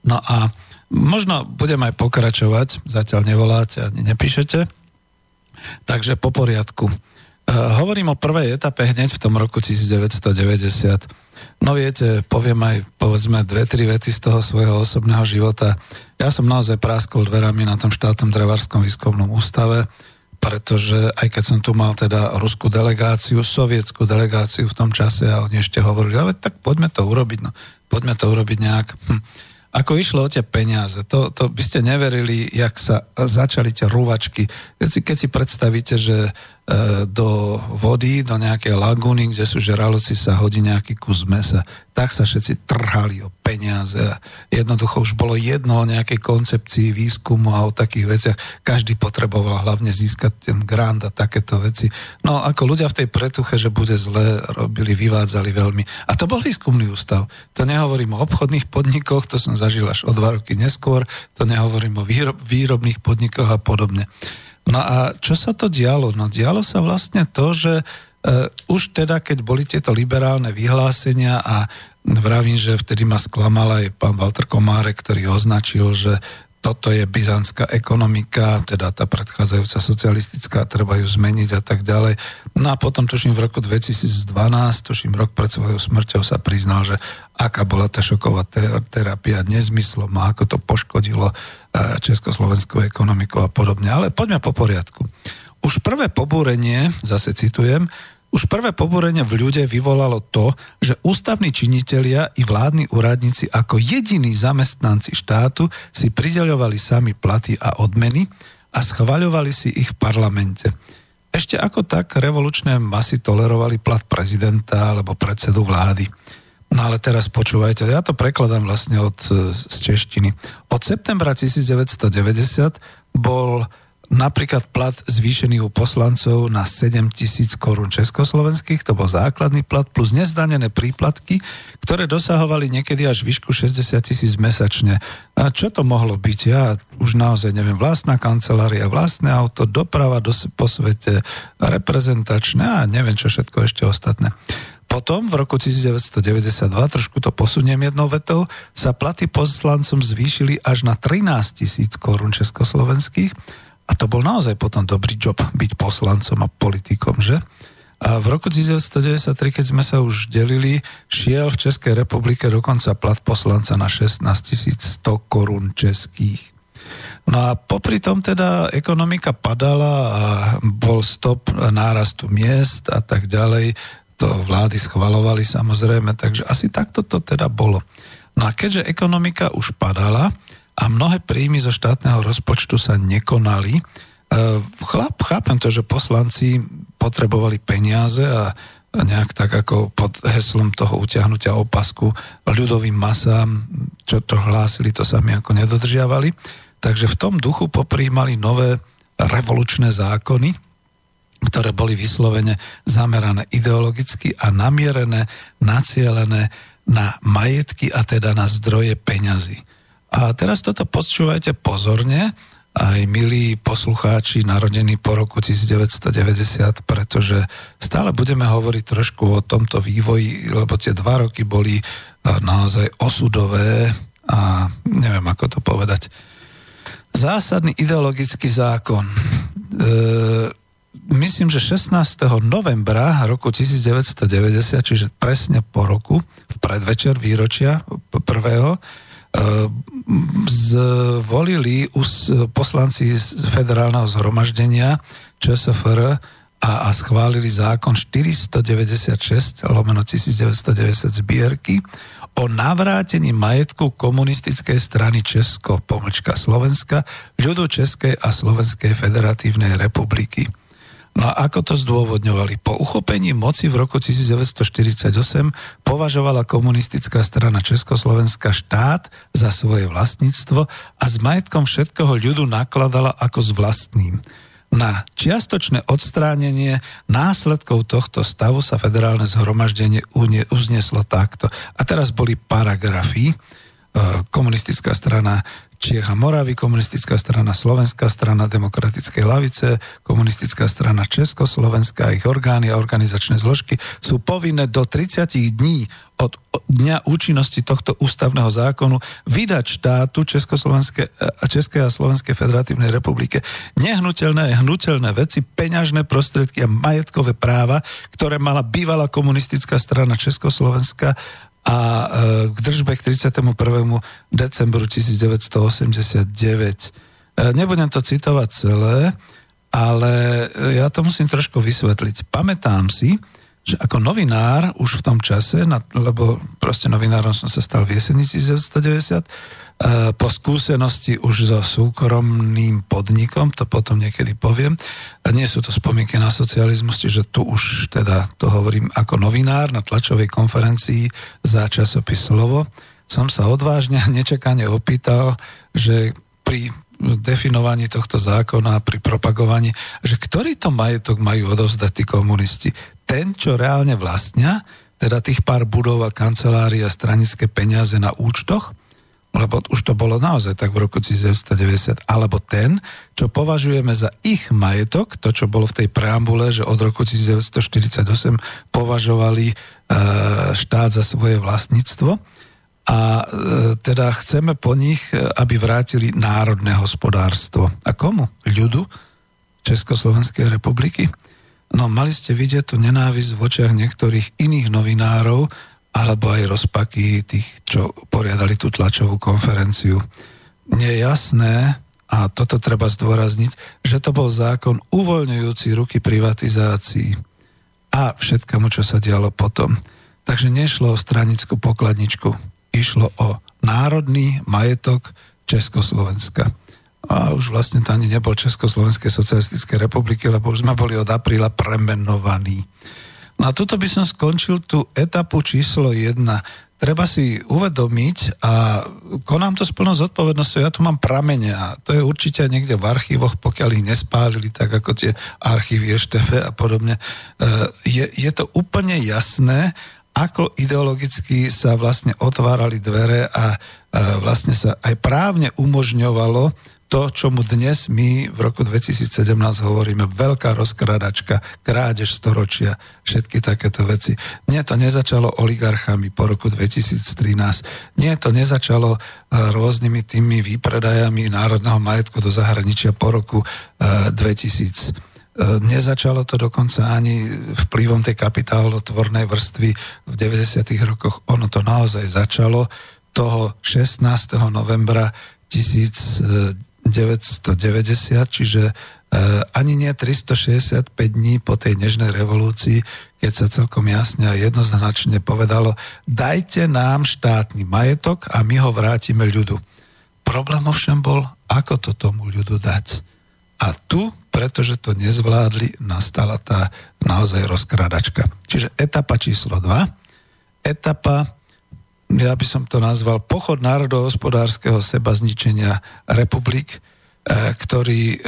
No a možno budem aj pokračovať, zatiaľ nevoláte ani nepíšete. Takže po poriadku. E, hovorím o prvej etape hneď v tom roku 1990 No viete, poviem aj povedzme dve, tri vety z toho svojho osobného života. Ja som naozaj práskol dverami na tom štátnom drevárskom výskumnom ústave, pretože aj keď som tu mal teda ruskú delegáciu, sovietskú delegáciu v tom čase a oni ešte hovorili, ale tak poďme to urobiť, no, poďme to urobiť nejak. Hm ako išlo o tie peniaze. To, to by ste neverili, jak sa začali tie rúvačky. Keď si, keď si predstavíte, že do vody, do nejakej lagúny, kde sú žraloci, sa hodí nejaký kus mesa, tak sa všetci trhali o peniaze. Jednoducho už bolo jedno o nejakej koncepcii výskumu a o takých veciach. Každý potreboval hlavne získať ten grant a takéto veci. No ako ľudia v tej pretuche, že bude zle, robili, vyvádzali veľmi. A to bol výskumný ústav. To nehovorím o obchodných podnikoch, to som zažil až o dva roky neskôr, to nehovorím o výrob, výrobných podnikoch a podobne. No a čo sa to dialo? No dialo sa vlastne to, že uh, už teda, keď boli tieto liberálne vyhlásenia a vravím, že vtedy ma sklamal aj pán Walter Komárek, ktorý označil, že toto je byzantská ekonomika, teda tá predchádzajúca socialistická, treba ju zmeniť a tak ďalej. No a potom, tuším, v roku 2012, tuším, rok pred svojou smrťou sa priznal, že aká bola tá šoková terapia nezmyslom a ako to poškodilo e, československú ekonomiku a podobne. Ale poďme po poriadku. Už prvé pobúrenie, zase citujem, Už prvé pobúrenie v ľude vyvolalo to, že ústavní činitelia i vládni úradníci ako jediní zamestnanci štátu si prideľovali sami platy a odmeny a schvaľovali si ich v parlamente. Ešte ako tak revolučné masy tolerovali plat prezidenta alebo predsedu vlády. No ale teraz počúvajte, ja to prekladám vlastne od, z češtiny. Od septembra 1990 bol napríklad plat zvýšený u poslancov na 7 tisíc korún československých, to bol základný plat, plus nezdanené príplatky, ktoré dosahovali niekedy až výšku 60 tisíc mesačne. A čo to mohlo byť? Ja už naozaj neviem, vlastná kancelária, vlastné auto, doprava do, po svete, reprezentačné a neviem čo všetko ešte ostatné. Potom v roku 1992, trošku to posuniem jednou vetou, sa platy poslancom zvýšili až na 13 tisíc korún československých a to bol naozaj potom dobrý job byť poslancom a politikom, že? A v roku 1993, keď sme sa už delili, šiel v Českej republike dokonca plat poslanca na 16 100 korún českých. No a popri tom teda ekonomika padala a bol stop nárastu miest a tak ďalej. To vlády schvalovali samozrejme, takže asi takto to teda bolo. No a keďže ekonomika už padala, a mnohé príjmy zo štátneho rozpočtu sa nekonali. E, chlap, chápem to, že poslanci potrebovali peniaze a nejak tak ako pod heslom toho utiahnutia opasku ľudovým masám, čo to hlásili, to sami ako nedodržiavali. Takže v tom duchu popríjmali nové revolučné zákony, ktoré boli vyslovene zamerané ideologicky a namierené, nacielené na majetky a teda na zdroje peňazí. A teraz toto počúvajte pozorne, aj milí poslucháči narodení po roku 1990, pretože stále budeme hovoriť trošku o tomto vývoji, lebo tie dva roky boli naozaj osudové a neviem ako to povedať. Zásadný ideologický zákon. E, myslím, že 16. novembra roku 1990, čiže presne po roku, v predvečer výročia prvého, zvolili poslanci z federálneho zhromaždenia ČSFR a, a schválili zákon 496 lomeno 1990 zbierky o navrátení majetku komunistickej strany Česko, pomlčka Slovenska, ľudu Českej a Slovenskej federatívnej republiky. No a ako to zdôvodňovali? Po uchopení moci v roku 1948 považovala komunistická strana Československa štát za svoje vlastníctvo a s majetkom všetkého ľudu nakladala ako s vlastným. Na čiastočné odstránenie následkov tohto stavu sa federálne zhromaždenie uzneslo takto. A teraz boli paragrafy. E, komunistická strana Čiech a Moravy, komunistická strana Slovenská strana demokratickej lavice, komunistická strana Československá, ich orgány a organizačné zložky sú povinné do 30 dní od dňa účinnosti tohto ústavného zákonu vydať štátu Československé, a Českej a Slovenskej federatívnej republike nehnuteľné a hnutelné veci, peňažné prostriedky a majetkové práva, ktoré mala bývalá komunistická strana Československa a e, k držbe k 31. decembru 1989. E, nebudem to citovať celé, ale ja to musím trošku vysvetliť. Pamätám si, že ako novinár už v tom čase, lebo proste novinárom som sa stal v jeseni 1990, E, po skúsenosti už so súkromným podnikom, to potom niekedy poviem. Nie sú to spomienky na socializmus, čiže tu už teda to hovorím ako novinár na tlačovej konferencii za časopis Slovo. Som sa odvážne a nečakane opýtal, že pri definovaní tohto zákona, pri propagovaní, že ktorý to majetok majú odovzdať tí komunisti. Ten, čo reálne vlastnia, teda tých pár budov a kancelárií a stranické peniaze na účtoch, lebo už to bolo naozaj tak v roku 1990, alebo ten, čo považujeme za ich majetok, to, čo bolo v tej preambule, že od roku 1948 považovali e, štát za svoje vlastníctvo a e, teda chceme po nich, e, aby vrátili národné hospodárstvo. A komu? Ľudu Československej republiky? No, mali ste vidieť tú nenávisť v očiach niektorých iných novinárov, alebo aj rozpaky tých, čo poriadali tú tlačovú konferenciu. Nie je jasné, a toto treba zdôrazniť, že to bol zákon uvoľňujúci ruky privatizácii. a všetkému, čo sa dialo potom. Takže nešlo o stranickú pokladničku, išlo o národný majetok Československa. A už vlastne to ani nebol Československej socialistickej republiky, lebo už sme boli od apríla premenovaní. No a tuto by som skončil tú etapu číslo 1 treba si uvedomiť a konám to s plnou zodpovednosťou, ja tu mám pramene a to je určite niekde v archívoch, pokiaľ ich nespálili, tak ako tie archívy EŠTV a podobne. E, je, je to úplne jasné, ako ideologicky sa vlastne otvárali dvere a e, vlastne sa aj právne umožňovalo to, čo mu dnes my v roku 2017 hovoríme, veľká rozkradačka, krádež storočia, všetky takéto veci. Nie to nezačalo oligarchami po roku 2013. Nie to nezačalo e, rôznymi tými výpredajami národného majetku do zahraničia po roku 2000. E, e, nezačalo to dokonca ani vplyvom tej kapitálotvornej vrstvy v 90. rokoch. Ono to naozaj začalo toho 16. novembra 1000 990, čiže e, ani nie 365 dní po tej nežnej revolúcii, keď sa celkom jasne a jednoznačne povedalo, dajte nám štátny majetok a my ho vrátime ľudu. Problém ovšem bol, ako to tomu ľudu dať. A tu, pretože to nezvládli, nastala tá naozaj rozkrádačka. Čiže etapa číslo 2, etapa ja by som to nazval pochod národohospodárskeho seba zničenia republik, e, ktorý e,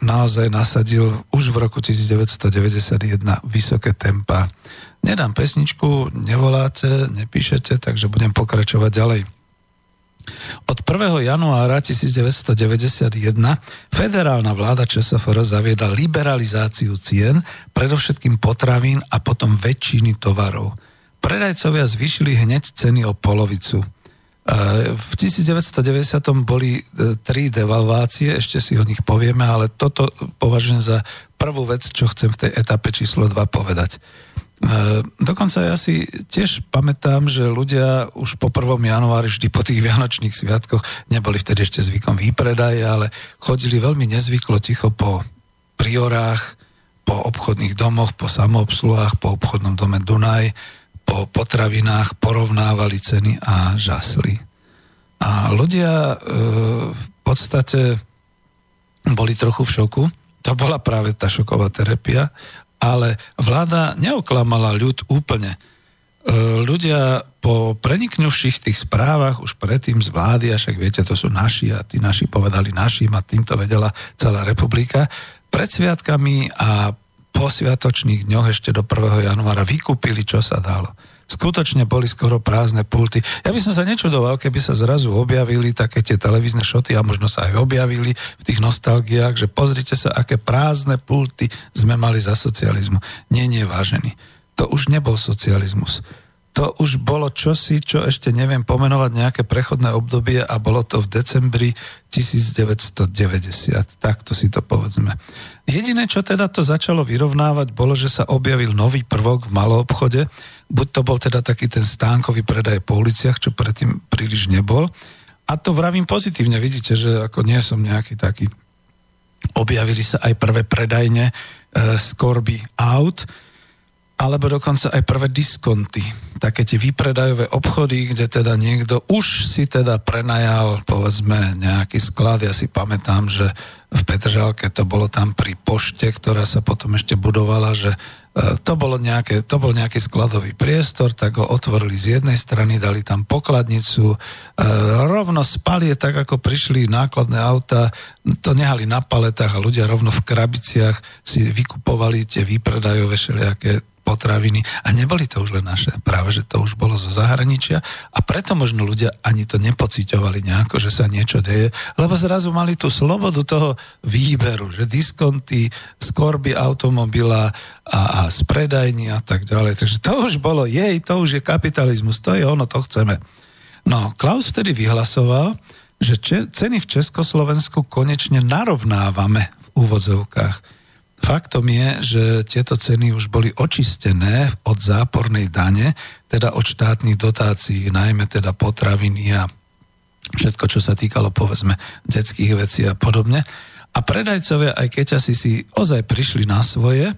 naozaj nasadil už v roku 1991 vysoké tempa. Nedám pesničku, nevoláte, nepíšete, takže budem pokračovať ďalej. Od 1. januára 1991 federálna vláda ČSFR zaviedla liberalizáciu cien, predovšetkým potravín a potom väčšiny tovarov – predajcovia zvýšili hneď ceny o polovicu. V 1990 boli e, tri devalvácie, ešte si o nich povieme, ale toto považujem za prvú vec, čo chcem v tej etape číslo 2 povedať. E, dokonca ja si tiež pamätám, že ľudia už po 1. januári, vždy po tých vianočných sviatkoch, neboli vtedy ešte zvykom výpredaje, ale chodili veľmi nezvyklo ticho po priorách, po obchodných domoch, po samoobsluhách, po obchodnom dome Dunaj, po potravinách porovnávali ceny a žasli. A ľudia e, v podstate boli trochu v šoku. To bola práve tá šoková terapia, ale vláda neoklamala ľud úplne. E, ľudia po preniknuvších tých správach už predtým z vlády, a však viete, to sú naši a tí naši povedali našim a týmto vedela celá republika, pred sviatkami a po sviatočných dňoch ešte do 1. januára vykúpili, čo sa dalo. Skutočne boli skoro prázdne pulty. Ja by som sa nečudoval, keby sa zrazu objavili také tie televízne šoty a možno sa aj objavili v tých nostalgiách, že pozrite sa, aké prázdne pulty sme mali za socializmu. Nie, nie, vážený. To už nebol socializmus to už bolo čosi, čo ešte neviem pomenovať nejaké prechodné obdobie a bolo to v decembri 1990. Takto si to povedzme. Jediné, čo teda to začalo vyrovnávať, bolo, že sa objavil nový prvok v malom obchode. Buď to bol teda taký ten stánkový predaj po uliciach, čo predtým príliš nebol. A to vravím pozitívne. Vidíte, že ako nie som nejaký taký... Objavili sa aj prvé predajne e, skorby aut, alebo dokonca aj prvé diskonty, také tie výpredajové obchody, kde teda niekto už si teda prenajal, povedzme, nejaký sklad. Ja si pamätám, že v Petržalke to bolo tam pri pošte, ktorá sa potom ešte budovala, že e, to, bolo nejaké, to bol nejaký skladový priestor, tak ho otvorili z jednej strany, dali tam pokladnicu, e, rovno spalie, tak ako prišli nákladné auta, to nehali na paletách a ľudia rovno v krabiciach si vykupovali tie výpredajové všelijaké potraviny a neboli to už len naše, práve že to už bolo zo zahraničia a preto možno ľudia ani to nepociťovali nejako, že sa niečo deje, lebo zrazu mali tú slobodu toho výberu, že diskonty, skorby automobila a, a spredajní a tak ďalej. Takže to už bolo, jej, to už je kapitalizmus, to je ono, to chceme. No, Klaus vtedy vyhlasoval, že ceny v Československu konečne narovnávame v úvodzovkách Faktom je, že tieto ceny už boli očistené od zápornej dane, teda od štátnych dotácií, najmä teda potraviny a všetko, čo sa týkalo povedzme detských vecí a podobne. A predajcovia, aj keď asi si ozaj prišli na svoje, e,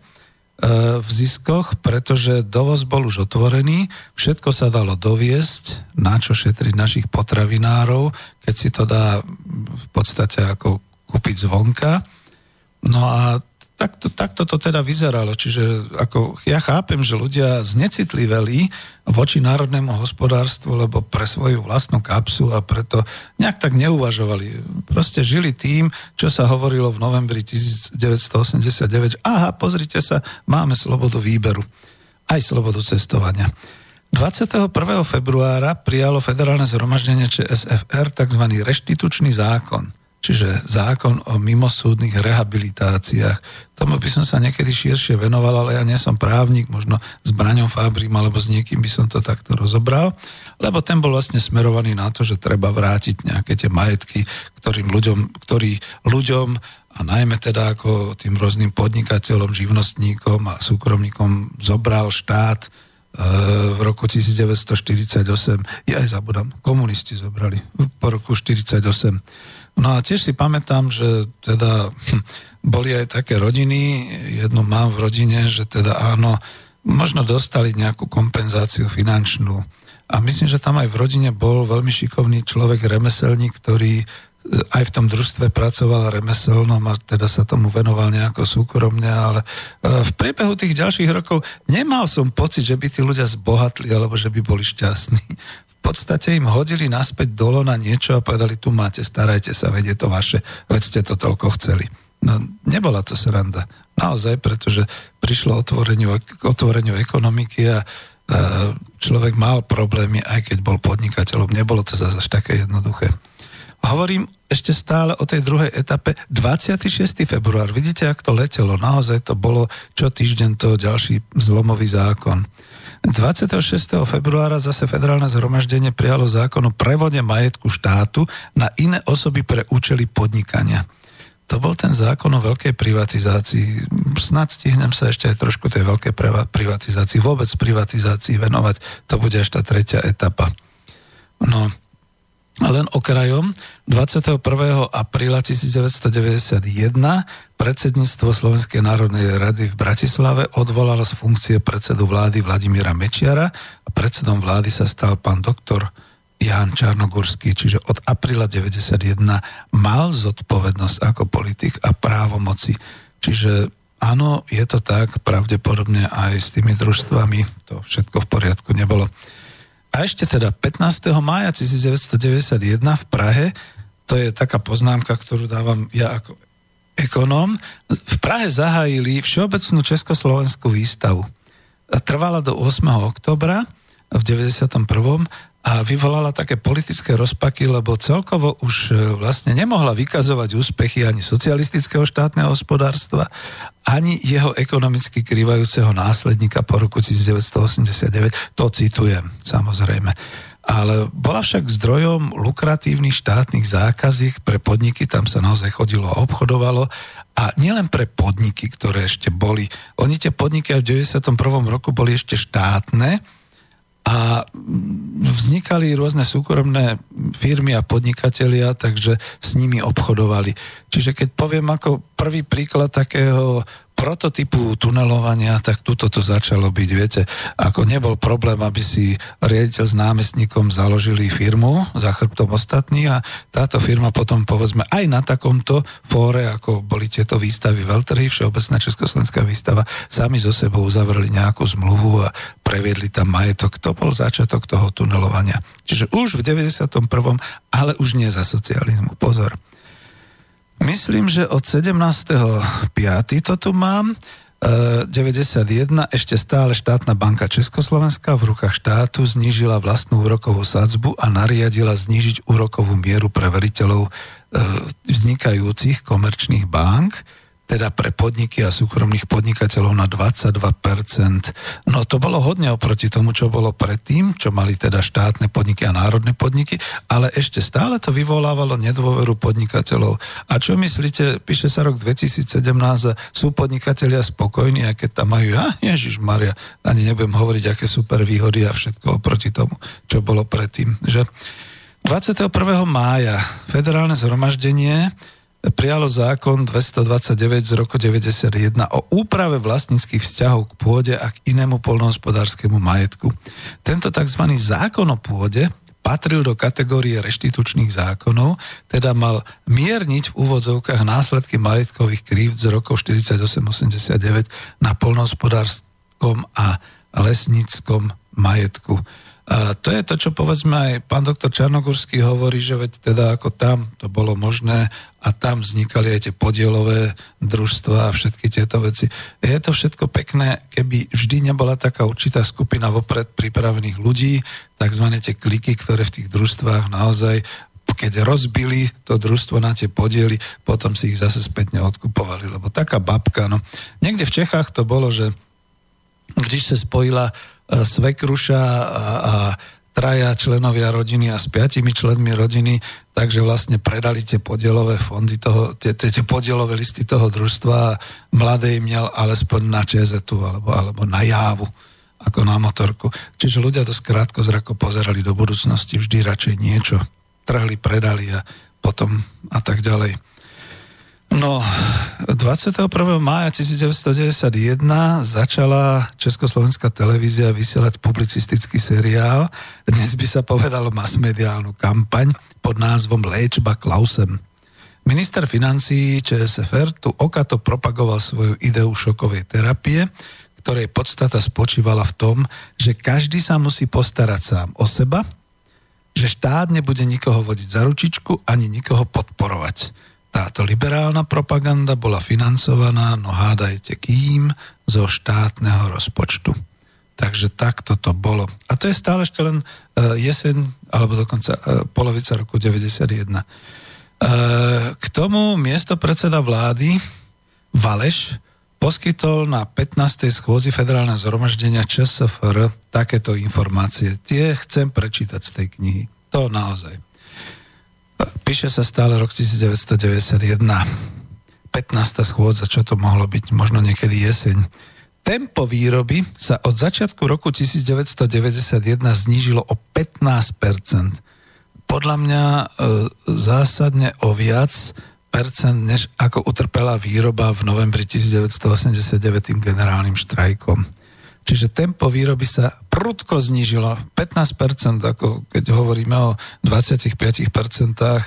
v ziskoch, pretože dovoz bol už otvorený, všetko sa dalo doviesť, na čo šetriť našich potravinárov, keď si to dá v podstate ako kúpiť zvonka. No a takto, takto to teda vyzeralo. Čiže ako ja chápem, že ľudia znecitliveli voči národnému hospodárstvu, lebo pre svoju vlastnú kapsu a preto nejak tak neuvažovali. Proste žili tým, čo sa hovorilo v novembri 1989. Aha, pozrite sa, máme slobodu výberu. Aj slobodu cestovania. 21. februára prijalo federálne zhromaždenie ČSFR tzv. reštitučný zákon – čiže zákon o mimosúdnych rehabilitáciách. Tomu by som sa niekedy širšie venoval, ale ja nie som právnik, možno s Braňom Fábrim alebo s niekým by som to takto rozobral, lebo ten bol vlastne smerovaný na to, že treba vrátiť nejaké tie majetky, ktorým ľuďom, ktorý ľuďom a najmä teda ako tým rôznym podnikateľom, živnostníkom a súkromníkom zobral štát e, v roku 1948, ja aj zabudám, komunisti zobrali po roku 1948 No a tiež si pamätám, že teda boli aj také rodiny, jednu mám v rodine, že teda áno, možno dostali nejakú kompenzáciu finančnú. A myslím, že tam aj v rodine bol veľmi šikovný človek, remeselník, ktorý aj v tom družstve pracoval remeselnom a teda sa tomu venoval nejako súkromne, ale e, v priebehu tých ďalších rokov nemal som pocit, že by tí ľudia zbohatli alebo že by boli šťastní podstate im hodili naspäť dolo na niečo a povedali, tu máte, starajte sa, vedie to vaše, veď ste to toľko chceli. No, nebola to sranda. Naozaj, pretože prišlo otvoreniu, otvoreniu ekonomiky a človek mal problémy, aj keď bol podnikateľom. Nebolo to zase až také jednoduché. Hovorím ešte stále o tej druhej etape. 26. február, vidíte, ak to letelo. Naozaj to bolo čo týždeň to ďalší zlomový zákon. 26. februára zase federálne zhromaždenie prijalo zákon o prevode majetku štátu na iné osoby pre účely podnikania. To bol ten zákon o veľkej privatizácii. Snad stihnem sa ešte aj trošku tej veľkej privatizácii, vôbec privatizácii venovať. To bude až tá tretia etapa. No, len okrajom 21. apríla 1991 predsedníctvo Slovenskej národnej rady v Bratislave odvolalo z funkcie predsedu vlády Vladimíra Mečiara a predsedom vlády sa stal pán doktor Jan Čarnogurský, čiže od apríla 91 mal zodpovednosť ako politik a právomoci. Čiže áno, je to tak, pravdepodobne aj s tými družstvami to všetko v poriadku nebolo. A ešte teda 15. mája 1991 v Prahe, to je taká poznámka, ktorú dávam ja ako ekonóm, v Prahe zahájili Všeobecnú československú výstavu. Trvala do 8. oktobra v 91 a vyvolala také politické rozpaky, lebo celkovo už e, vlastne nemohla vykazovať úspechy ani socialistického štátneho hospodárstva, ani jeho ekonomicky krývajúceho následníka po roku 1989. To citujem, samozrejme. Ale bola však zdrojom lukratívnych štátnych zákazík pre podniky, tam sa naozaj chodilo a obchodovalo a nielen pre podniky, ktoré ešte boli. Oni tie podniky aj v 91. roku boli ešte štátne, a vznikali rôzne súkromné firmy a podnikatelia, takže s nimi obchodovali. Čiže keď poviem ako prvý príklad takého prototypu tunelovania, tak tuto to začalo byť, viete, ako nebol problém, aby si riaditeľ s námestníkom založili firmu za chrbtom ostatní a táto firma potom povedzme aj na takomto fóre, ako boli tieto výstavy Veltrhy, Všeobecná Československá výstava, sami so sebou uzavreli nejakú zmluvu a previedli tam majetok. To bol začiatok toho tunelovania. Čiže už v 91. ale už nie za socializmu. Pozor. Myslím, že od 17.5. to tu mám. 91 e, ešte stále štátna banka Československa v rukách štátu znížila vlastnú úrokovú sadzbu a nariadila znížiť úrokovú mieru pre veriteľov e, vznikajúcich komerčných bank teda pre podniky a súkromných podnikateľov na 22%. No to bolo hodne oproti tomu, čo bolo predtým, čo mali teda štátne podniky a národné podniky, ale ešte stále to vyvolávalo nedôveru podnikateľov. A čo myslíte, píše sa rok 2017, sú podnikatelia spokojní, aké tam majú, ja, Ježiš Maria, ani nebudem hovoriť, aké super výhody a všetko oproti tomu, čo bolo predtým, že 21. mája federálne zhromaždenie prijalo zákon 229 z roku 91 o úprave vlastníckých vzťahov k pôde a k inému polnohospodárskému majetku. Tento tzv. zákon o pôde patril do kategórie reštitučných zákonov, teda mal mierniť v úvodzovkách následky majetkových krívd z rokov 48-89 na polnohospodárskom a lesníckom majetku. A to je to, čo povedzme aj pán doktor Čarnogurský hovorí, že veď teda ako tam to bolo možné a tam vznikali aj tie podielové družstva a všetky tieto veci. Je to všetko pekné, keby vždy nebola taká určitá skupina vopred pripravených ľudí, takzvané tie kliky, ktoré v tých družstvách naozaj keď rozbili to družstvo na tie podiely, potom si ich zase spätne odkupovali, lebo taká babka, no. Niekde v Čechách to bolo, že když sa spojila svekruša a, a traja členovia rodiny a s piatimi členmi rodiny, takže vlastne predali tie podielové fondy toho, tie, tie, podielové listy toho družstva a mladej miel alespoň na čezetu alebo, alebo na jávu ako na motorku. Čiže ľudia dosť krátko zrako pozerali do budúcnosti, vždy radšej niečo trhli, predali a potom a tak ďalej. No, 21. mája 1991 začala Československá televízia vysielať publicistický seriál. Dnes by sa povedalo masmediálnu kampaň pod názvom Léčba Klausem. Minister financií ČSFR tu okato propagoval svoju ideu šokovej terapie, ktorej podstata spočívala v tom, že každý sa musí postarať sám o seba, že štát nebude nikoho vodiť za ručičku ani nikoho podporovať táto liberálna propaganda bola financovaná, no hádajte kým, zo štátneho rozpočtu. Takže takto to bolo. A to je stále ešte len uh, jeseň, alebo dokonca uh, polovica roku 91. Uh, e, k tomu miesto predseda vlády Valeš poskytol na 15. schôdzi federálneho zhromaždenia ČSFR takéto informácie. Tie chcem prečítať z tej knihy. To naozaj. Píše sa stále rok 1991. 15. schôdza, čo to mohlo byť, možno niekedy jeseň. Tempo výroby sa od začiatku roku 1991 znížilo o 15%. Podľa mňa e, zásadne o viac percent, než ako utrpela výroba v novembri 1989 generálnym štrajkom. Čiže tempo výroby sa prudko znížilo. 15%, ako keď hovoríme o 25%, e,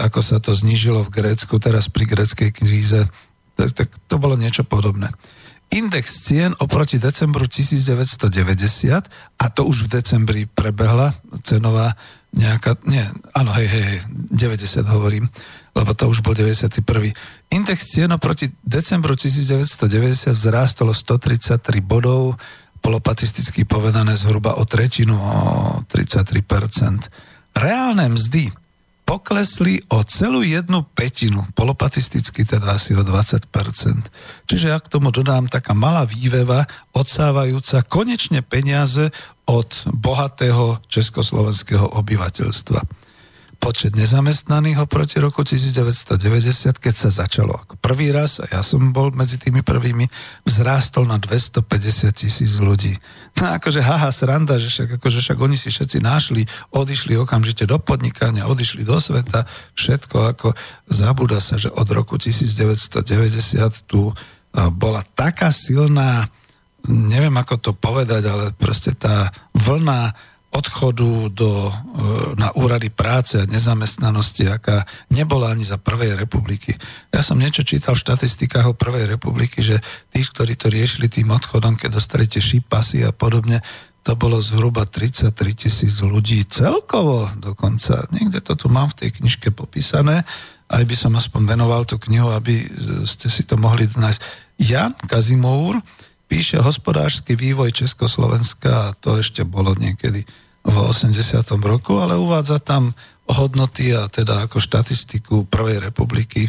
ako sa to znížilo v Grécku, teraz pri gréckej kríze, tak, tak to bolo niečo podobné. Index cien oproti decembru 1990, a to už v decembri prebehla cenová nejaká, nie, áno, hej, hej, hej, 90 hovorím, lebo to už bol 91. Index cien oproti decembru 1990 vzrástol 133 bodov, polopatisticky povedané zhruba o tretinu, o 33%. Reálne mzdy poklesli o celú jednu petinu, polopatisticky teda asi o 20%. Čiže ak tomu dodám taká malá výveva, odsávajúca konečne peniaze od bohatého československého obyvateľstva počet nezamestnaných oproti roku 1990, keď sa začalo ako prvý raz, a ja som bol medzi tými prvými, vzrástol na 250 tisíc ľudí. No akože haha, sranda, že však, akože však oni si všetci našli, odišli okamžite do podnikania, odišli do sveta, všetko ako zabúda sa, že od roku 1990 tu bola taká silná, neviem ako to povedať, ale proste tá vlna odchodu do, e, na úrady práce a nezamestnanosti, aká nebola ani za Prvej republiky. Ja som niečo čítal v štatistikách o Prvej republiky, že tí, ktorí to riešili tým odchodom, keď dostali tie šipasy a podobne, to bolo zhruba 33 tisíc ľudí celkovo dokonca. Niekde to tu mám v tej knižke popísané, aj by som aspoň venoval tú knihu, aby ste si to mohli nájsť. Jan Kazimour, píše hospodársky vývoj Československa a to ešte bolo niekedy v 80. roku, ale uvádza tam hodnoty a teda ako štatistiku Prvej republiky,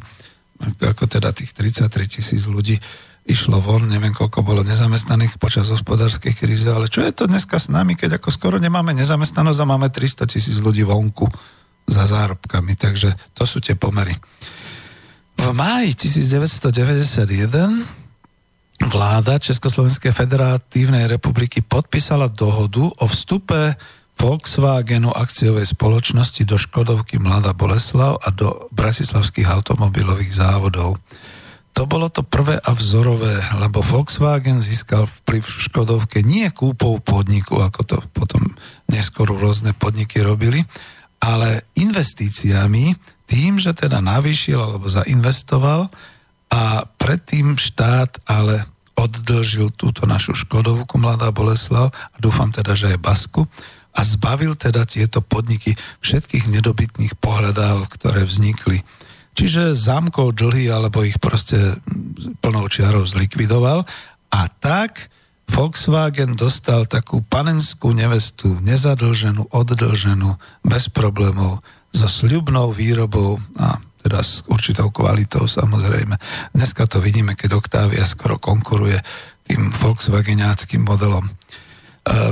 ako teda tých 33 tisíc ľudí išlo von, neviem koľko bolo nezamestnaných počas hospodárskej krízy, ale čo je to dneska s nami, keď ako skoro nemáme nezamestnanosť a máme 300 tisíc ľudí vonku za zárobkami, takže to sú tie pomery. V máji 1991 vláda Československej federatívnej republiky podpísala dohodu o vstupe Volkswagenu akciovej spoločnosti do Škodovky Mladá Boleslav a do Bratislavských automobilových závodov. To bolo to prvé a vzorové, lebo Volkswagen získal vplyv v Škodovke nie kúpou podniku, ako to potom neskôr rôzne podniky robili, ale investíciami, tým, že teda navýšil alebo zainvestoval a predtým štát ale oddlžil túto našu Škodovku Mladá Boleslav a dúfam teda, že aj Basku a zbavil teda tieto podniky všetkých nedobytných pohľadávok, ktoré vznikli. Čiže zamkol dlhy alebo ich proste plnou čiarou zlikvidoval a tak Volkswagen dostal takú panenskú nevestu, nezadlženú, oddlženú, bez problémov, so sľubnou výrobou a teda s určitou kvalitou samozrejme. Dneska to vidíme, keď Octavia skoro konkuruje tým Volkswagenáckým modelom. E,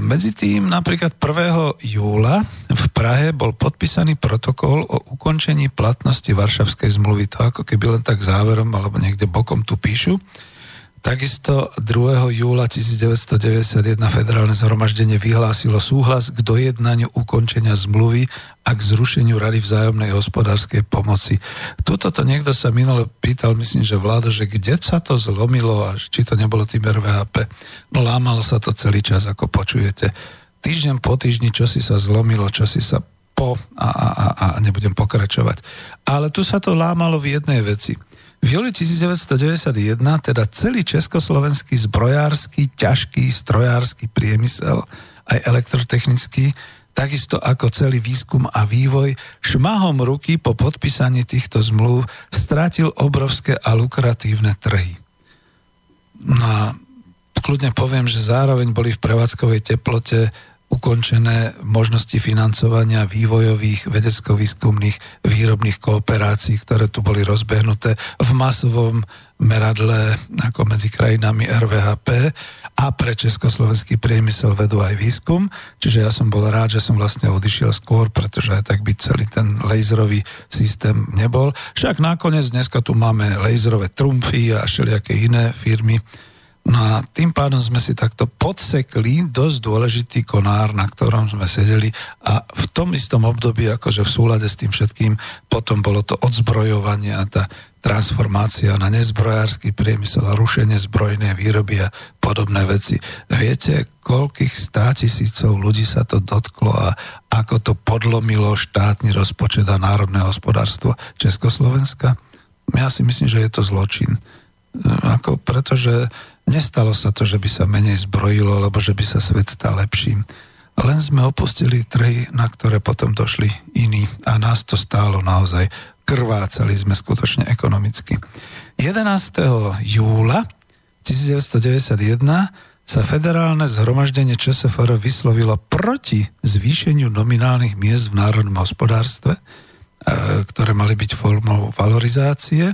medzi tým napríklad 1. júla v Prahe bol podpísaný protokol o ukončení platnosti Varšavskej zmluvy. To ako keby len tak záverom alebo niekde bokom tu píšu. Takisto 2. júla 1991 federálne zhromaždenie vyhlásilo súhlas k dojednaniu ukončenia zmluvy a k zrušeniu Rady vzájomnej hospodárskej pomoci. Tuto to niekto sa minule pýtal, myslím, že vláda, že kde sa to zlomilo a či to nebolo tým RVHP. No lámalo sa to celý čas, ako počujete. Týždeň po týždni, čo si sa zlomilo, čo si sa po a, a, a, a nebudem pokračovať. Ale tu sa to lámalo v jednej veci – v júli 1991 teda celý československý zbrojársky, ťažký strojársky priemysel, aj elektrotechnický, takisto ako celý výskum a vývoj, šmahom ruky po podpísaní týchto zmluv strátil obrovské a lukratívne trhy. No a kľudne poviem, že zároveň boli v prevádzkovej teplote ukončené možnosti financovania vývojových vedecko-výskumných výrobných kooperácií, ktoré tu boli rozbehnuté v masovom meradle ako medzi krajinami RVHP a pre československý priemysel vedú aj výskum. Čiže ja som bol rád, že som vlastne odišiel skôr, pretože aj tak by celý ten laserový systém nebol. Však nakoniec dneska tu máme laserové trumpy a všelijaké iné firmy, No a tým pádom sme si takto podsekli dosť dôležitý konár, na ktorom sme sedeli a v tom istom období, akože v súlade s tým všetkým, potom bolo to odzbrojovanie a tá transformácia na nezbrojársky priemysel a rušenie zbrojnej výroby a podobné veci. Viete, koľkých stá tisícov ľudí sa to dotklo a ako to podlomilo štátny rozpočet a národné hospodárstvo Československa? Ja si myslím, že je to zločin. Ako, pretože Nestalo sa to, že by sa menej zbrojilo, alebo že by sa svet stal lepším. Len sme opustili trhy, na ktoré potom došli iní a nás to stálo naozaj. Krvácali sme skutočne ekonomicky. 11. júla 1991 sa federálne zhromaždenie ČSFR vyslovilo proti zvýšeniu nominálnych miest v národnom hospodárstve, e, ktoré mali byť formou valorizácie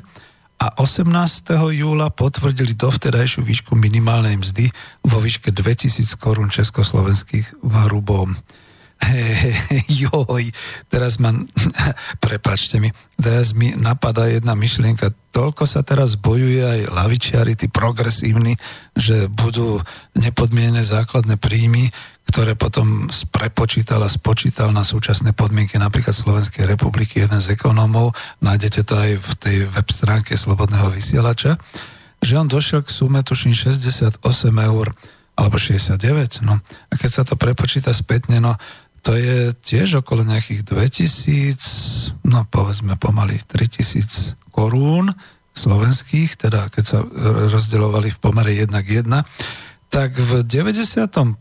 a 18. júla potvrdili dovtedajšiu výšku minimálnej mzdy vo výške 2000 korún československých v hrubom. joj, teraz ma, prepačte mi, teraz mi napadá jedna myšlienka, toľko sa teraz bojuje aj lavičiari, tí progresívni, že budú nepodmienené základné príjmy, ktoré potom prepočítal a spočítal na súčasné podmienky napríklad Slovenskej republiky, jeden z ekonómov, nájdete to aj v tej web stránke Slobodného vysielača, že on došiel k sume tuším 68 eur alebo 69, no. A keď sa to prepočíta spätne, no to je tiež okolo nejakých 2000, no povedzme pomaly 3000 korún slovenských, teda keď sa rozdeľovali v pomere 1 k 1, tak v 91.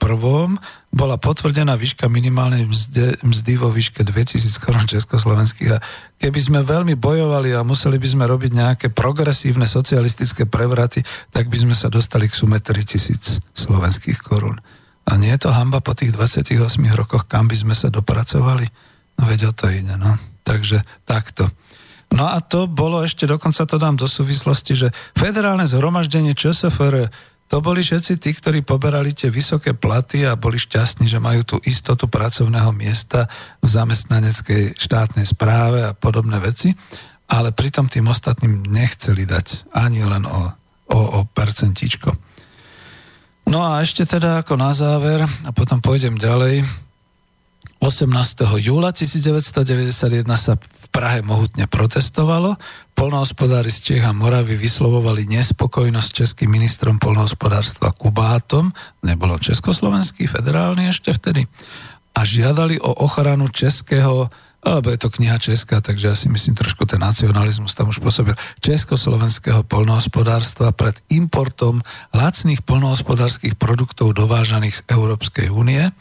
bola potvrdená výška minimálnej mzdy, mzdy vo výške 2000 korún československých a keby sme veľmi bojovali a museli by sme robiť nejaké progresívne socialistické prevraty, tak by sme sa dostali k sume 3000 slovenských korún. A nie je to hamba po tých 28 rokoch, kam by sme sa dopracovali? No veď o to ide, no. Takže takto. No a to bolo ešte, dokonca to dám do súvislosti, že federálne zhromaždenie ČSFR to boli všetci tí, ktorí poberali tie vysoké platy a boli šťastní, že majú tú istotu pracovného miesta v zamestnaneckej štátnej správe a podobné veci, ale pritom tým ostatným nechceli dať ani len o, o, o percentíčko. No a ešte teda ako na záver, a potom pôjdem ďalej, 18. júla 1991 sa v Prahe mohutne protestovalo. Polnohospodári z Čech a Moravy vyslovovali nespokojnosť českým ministrom polnohospodárstva Kubátom, nebolo československý, federálny ešte vtedy, a žiadali o ochranu českého alebo je to kniha česká, takže ja si myslím trošku ten nacionalizmus tam už pôsobil, československého polnohospodárstva pred importom lacných polnohospodárských produktov dovážaných z Európskej únie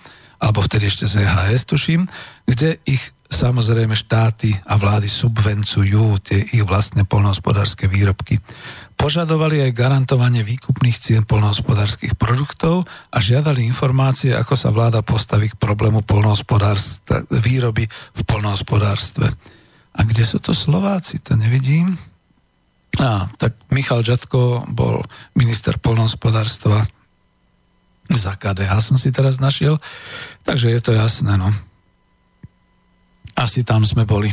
alebo vtedy ešte z EHS, tuším, kde ich samozrejme štáty a vlády subvencujú tie ich vlastné polnohospodárske výrobky. Požadovali aj garantovanie výkupných cien polnohospodárskych produktov a žiadali informácie, ako sa vláda postaví k problému výroby v polnohospodárstve. A kde sú to Slováci? To nevidím. A, tak Michal Žatko bol minister polnohospodárstva za KDH som si teraz našiel. Takže je to jasné, no. Asi tam sme boli.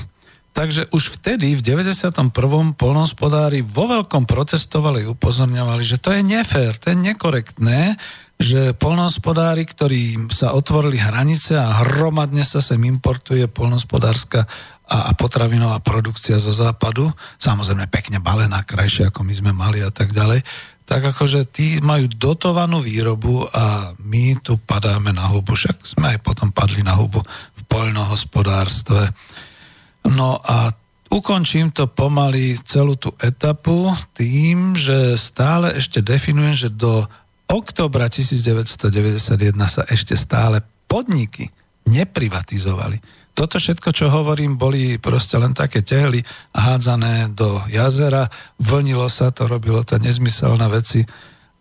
Takže už vtedy, v 91. polnohospodári vo veľkom protestovali, upozorňovali, že to je nefér, to je nekorektné, že polnohospodári, ktorí sa otvorili hranice a hromadne sa sem importuje polnohospodárska a, a potravinová produkcia zo západu, samozrejme pekne balená, krajšie ako my sme mali a tak ďalej, tak akože tí majú dotovanú výrobu a my tu padáme na hubu. Však sme aj potom padli na hubu v poľnohospodárstve. No a ukončím to pomaly celú tú etapu tým, že stále ešte definujem, že do oktobra 1991 sa ešte stále podniky neprivatizovali toto všetko, čo hovorím, boli proste len také tehly hádzané do jazera, vlnilo sa to, robilo to nezmyselné veci.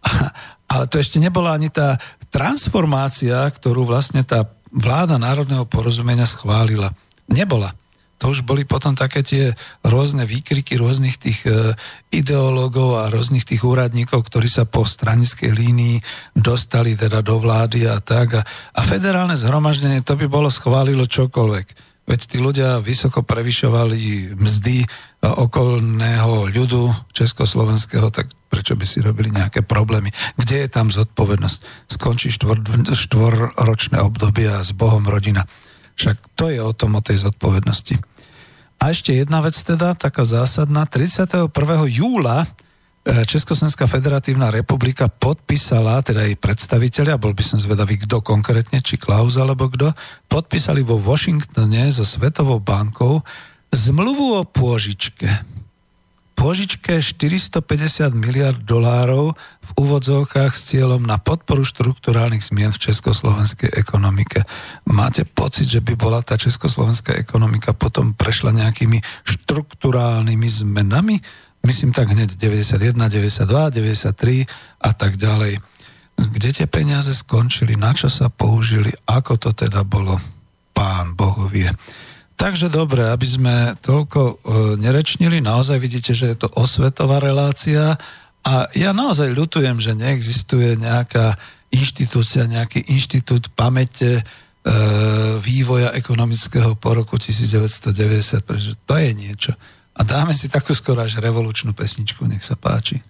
Ale to ešte nebola ani tá transformácia, ktorú vlastne tá vláda národného porozumenia schválila. Nebola. To už boli potom také tie rôzne výkriky rôznych tých e, ideológov a rôznych tých úradníkov, ktorí sa po stranickej línii dostali teda do vlády a tak. A, a federálne zhromaždenie to by bolo schválilo čokoľvek. Veď tí ľudia vysoko prevyšovali mzdy okolného ľudu československého, tak prečo by si robili nejaké problémy? Kde je tam zodpovednosť? Skončí štvor, štvorročné obdobie a s Bohom rodina. Však to je o tom, o tej zodpovednosti. A ešte jedna vec teda, taká zásadná. 31. júla e, Československá federatívna republika podpísala, teda jej predstaviteľia, bol by som zvedavý, kto konkrétne, či Klaus alebo kto, podpísali vo Washingtone so Svetovou bankou zmluvu o pôžičke požičke 450 miliard dolárov v úvodzovkách s cieľom na podporu štruktúrálnych zmien v československej ekonomike. Máte pocit, že by bola tá československá ekonomika potom prešla nejakými štruktúrálnymi zmenami? Myslím tak hneď 91, 92, 93 a tak ďalej. Kde tie peniaze skončili, na čo sa použili, ako to teda bolo, pán Boh vie. Takže dobre, aby sme toľko e, nerečnili, naozaj vidíte, že je to osvetová relácia a ja naozaj ľutujem, že neexistuje nejaká inštitúcia, nejaký inštitút pamäte e, vývoja ekonomického po roku 1990, pretože to je niečo. A dáme si takú skoro až revolučnú pesničku, nech sa páči.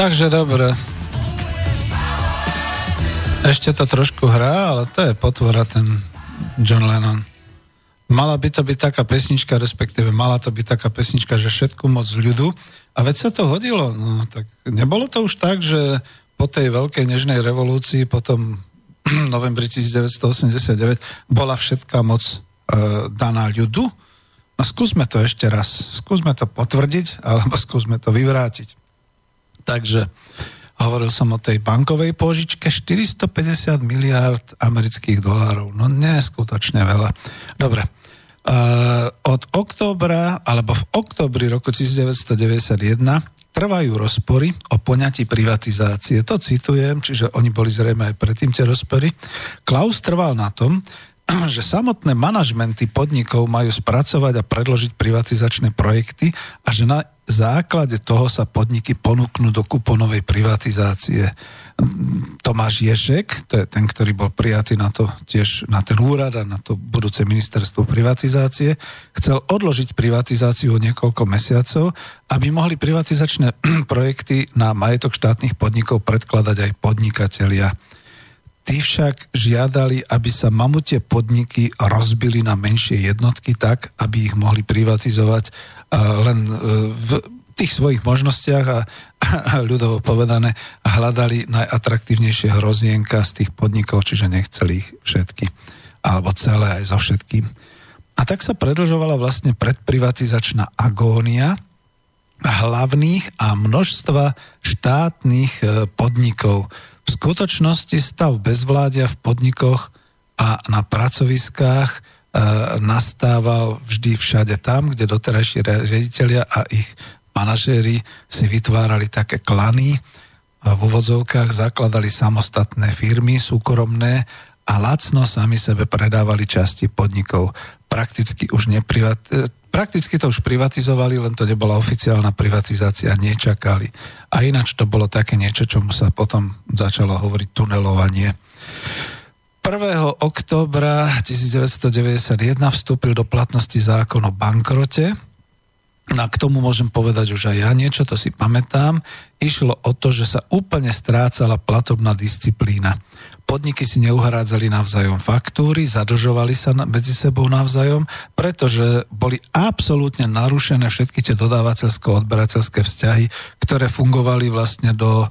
Takže dobre. Ešte to trošku hrá, ale to je potvora ten John Lennon. Mala by to byť taká pesnička, respektíve mala to byť taká pesnička, že všetku moc ľudu. A veď sa to hodilo. No, tak nebolo to už tak, že po tej veľkej nežnej revolúcii, potom novembri 1989, bola všetká moc e, daná ľudu. No skúsme to ešte raz. Skúsme to potvrdiť, alebo skúsme to vyvrátiť. Takže hovoril som o tej bankovej požičke 450 miliard amerických dolárov. No neskutočne veľa. Dobre, Uh, od októbra, alebo v oktobri roku 1991 trvajú rozpory o poňatí privatizácie. To citujem, čiže oni boli zrejme aj predtým tie rozpory. Klaus trval na tom, že samotné manažmenty podnikov majú spracovať a predložiť privatizačné projekty a že na základe toho sa podniky ponúknú do kuponovej privatizácie. Tomáš Ješek, to je ten, ktorý bol prijatý na to tiež na ten úrad a na to budúce ministerstvo privatizácie, chcel odložiť privatizáciu o niekoľko mesiacov, aby mohli privatizačné projekty na majetok štátnych podnikov predkladať aj podnikatelia. Tí však žiadali, aby sa mamutie podniky rozbili na menšie jednotky tak, aby ich mohli privatizovať len e, v tých svojich možnostiach a, a ľudovo povedané hľadali najatraktívnejšie hrozienka z tých podnikov, čiže nechceli ich všetky, alebo celé aj so všetkým. A tak sa predlžovala vlastne predprivatizačná agónia hlavných a množstva štátnych e, podnikov. V skutočnosti stav bezvládia v podnikoch a na pracoviskách nastával vždy všade tam, kde doterajší riaditeľia a ich manažéri si vytvárali také klany, v úvodzovkách zakladali samostatné firmy súkromné a lacno sami sebe predávali časti podnikov. Prakticky už neprivat... Prakticky to už privatizovali, len to nebola oficiálna privatizácia, nečakali. A ináč to bolo také niečo, čomu sa potom začalo hovoriť tunelovanie. 1. oktobra 1991 vstúpil do platnosti zákon o bankrote, a k tomu môžem povedať už aj ja niečo, to si pamätám. Išlo o to, že sa úplne strácala platobná disciplína. Podniky si neuhrádzali navzájom faktúry, zadlžovali sa medzi sebou navzájom, pretože boli absolútne narušené všetky tie dodávateľsko-odberateľské vzťahy, ktoré fungovali vlastne do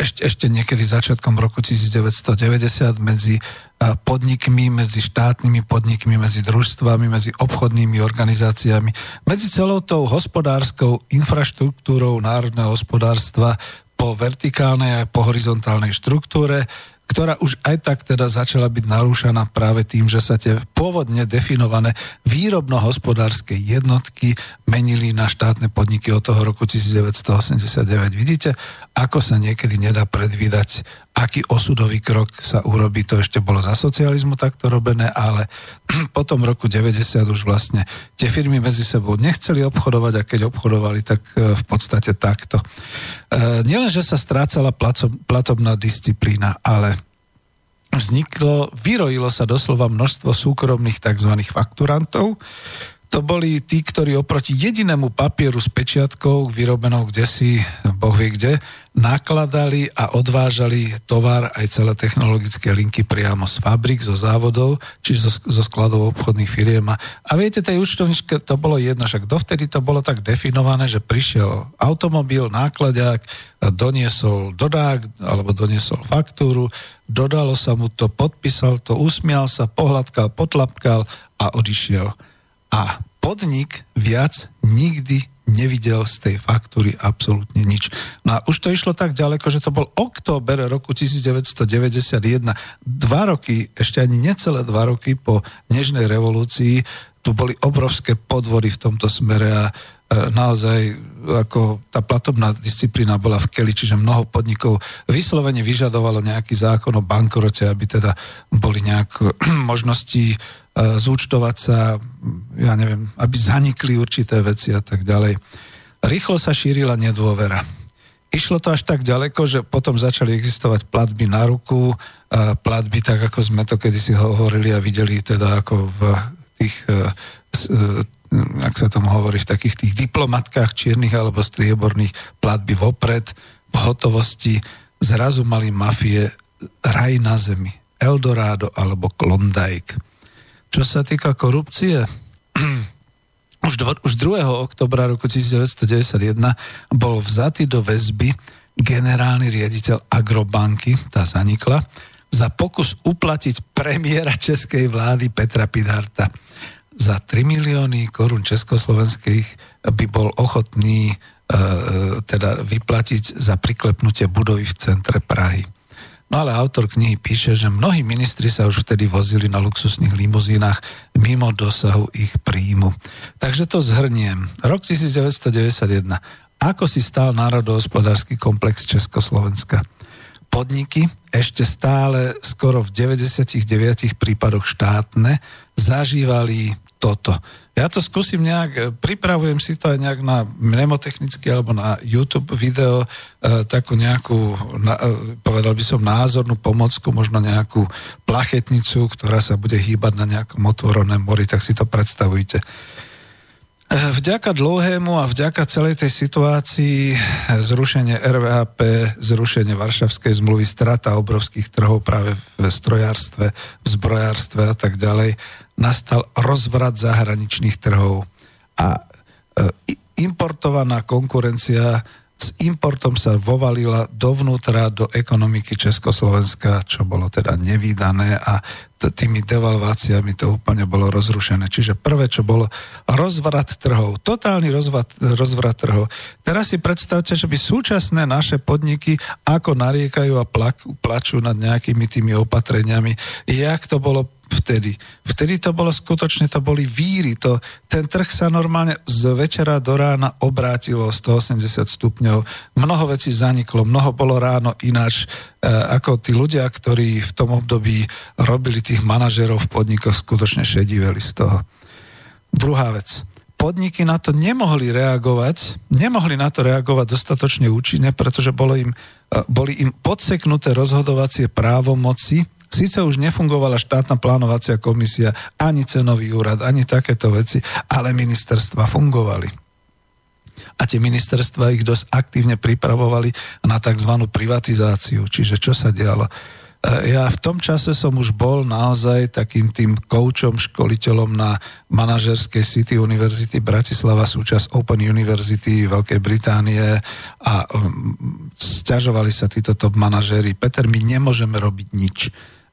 ešte, ešte niekedy začiatkom roku 1990 medzi eh, podnikmi, medzi štátnymi podnikmi, medzi družstvami, medzi obchodnými organizáciami, medzi celou tou hospodárskou infraštruktúrou národného hospodárstva po vertikálnej a po horizontálnej štruktúre, ktorá už aj tak teda začala byť narúšaná práve tým, že sa tie pôvodne definované výrobno-hospodárske jednotky menili na štátne podniky od toho roku 1989. Vidíte, ako sa niekedy nedá predvídať, aký osudový krok sa urobí. To ešte bolo za socializmu takto robené, ale potom roku 90 už vlastne tie firmy medzi sebou nechceli obchodovať a keď obchodovali, tak e, v podstate takto. E, nielen, že sa strácala platobná disciplína, ale vzniklo, vyrojilo sa doslova množstvo súkromných tzv. fakturantov, to boli tí, ktorí oproti jedinému papieru s pečiatkou, vyrobenou kde si, boh vie kde, nakladali a odvážali tovar aj celé technologické linky priamo z fabrik, zo závodov, čiže zo, zo skladov obchodných firiem. A viete, tej účtovničke to bolo jedno, však dovtedy to bolo tak definované, že prišiel automobil, nákladák, doniesol dodák alebo doniesol faktúru, dodalo sa mu to, podpísal to, usmial sa, pohľadkal, potlapkal a odišiel a podnik viac nikdy nevidel z tej faktúry absolútne nič. No a už to išlo tak ďaleko, že to bol október roku 1991. Dva roky, ešte ani necelé dva roky po Nežnej revolúcii, tu boli obrovské podvory v tomto smere a naozaj ako tá platobná disciplína bola v keli, čiže mnoho podnikov vyslovene vyžadovalo nejaký zákon o bankrote, aby teda boli nejak možnosti E, zúčtovať sa, ja neviem, aby zanikli určité veci a tak ďalej. Rýchlo sa šírila nedôvera. Išlo to až tak ďaleko, že potom začali existovať platby na ruku, platby tak, ako sme to kedysi hovorili a videli teda ako v tých, e, e, ak sa tomu hovorí, v takých tých diplomatkách čiernych alebo strieborných platby vopred, v hotovosti zrazu mali mafie raj na zemi, Eldorado alebo Klondike. Čo sa týka korupcie, už, dvo, už 2. oktobra roku 1991 bol vzatý do väzby generálny riaditeľ Agrobanky, tá zanikla, za pokus uplatiť premiéra českej vlády Petra Pidharta. Za 3 milióny korún československých by bol ochotný e, teda vyplatiť za priklepnutie budovy v centre Prahy. No ale autor knihy píše, že mnohí ministri sa už vtedy vozili na luxusných limuzínach mimo dosahu ich príjmu. Takže to zhrniem. Rok 1991. Ako si stál národohospodársky komplex Československa? Podniky, ešte stále skoro v 99 prípadoch štátne, zažívali toto. Ja to skúsim nejak, e, pripravujem si to aj nejak na mnemotechnicky alebo na YouTube video, e, takú nejakú, na, e, povedal by som, názornú pomocku, možno nejakú plachetnicu, ktorá sa bude hýbať na nejakom otvorenom mori, tak si to predstavujte. Vďaka dlhému a vďaka celej tej situácii zrušenie RVHP, zrušenie Varšavskej zmluvy, strata obrovských trhov práve v strojárstve, v zbrojárstve a tak ďalej, nastal rozvrat zahraničných trhov a eh, importovaná konkurencia s importom sa vovalila dovnútra do ekonomiky Československa, čo bolo teda nevýdané a tými devalváciami to úplne bolo rozrušené. Čiže prvé, čo bolo rozvrat trhov, totálny rozvrat, rozvrat trhov. Teraz si predstavte, že by súčasné naše podniky ako nariekajú a plak, plačú nad nejakými tými opatreniami, jak to bolo vtedy. Vtedy to bolo skutočne, to boli víry. To, ten trh sa normálne z večera do rána obrátilo 180 stupňov. Mnoho vecí zaniklo, mnoho bolo ráno ináč, e, ako tí ľudia, ktorí v tom období robili tých manažerov v podnikoch, skutočne šediveli z toho. Druhá vec. Podniky na to nemohli reagovať, nemohli na to reagovať dostatočne účinne, pretože bolo im, e, boli im podseknuté rozhodovacie právomoci, Sice už nefungovala štátna plánovacia komisia, ani cenový úrad, ani takéto veci, ale ministerstva fungovali. A tie ministerstva ich dosť aktívne pripravovali na tzv. privatizáciu. Čiže čo sa dialo? E, ja v tom čase som už bol naozaj takým tým koučom, školiteľom na manažerskej City University Bratislava, súčasť Open University Veľkej Británie a um, stiažovali sa títo top manažéri. Peter, my nemôžeme robiť nič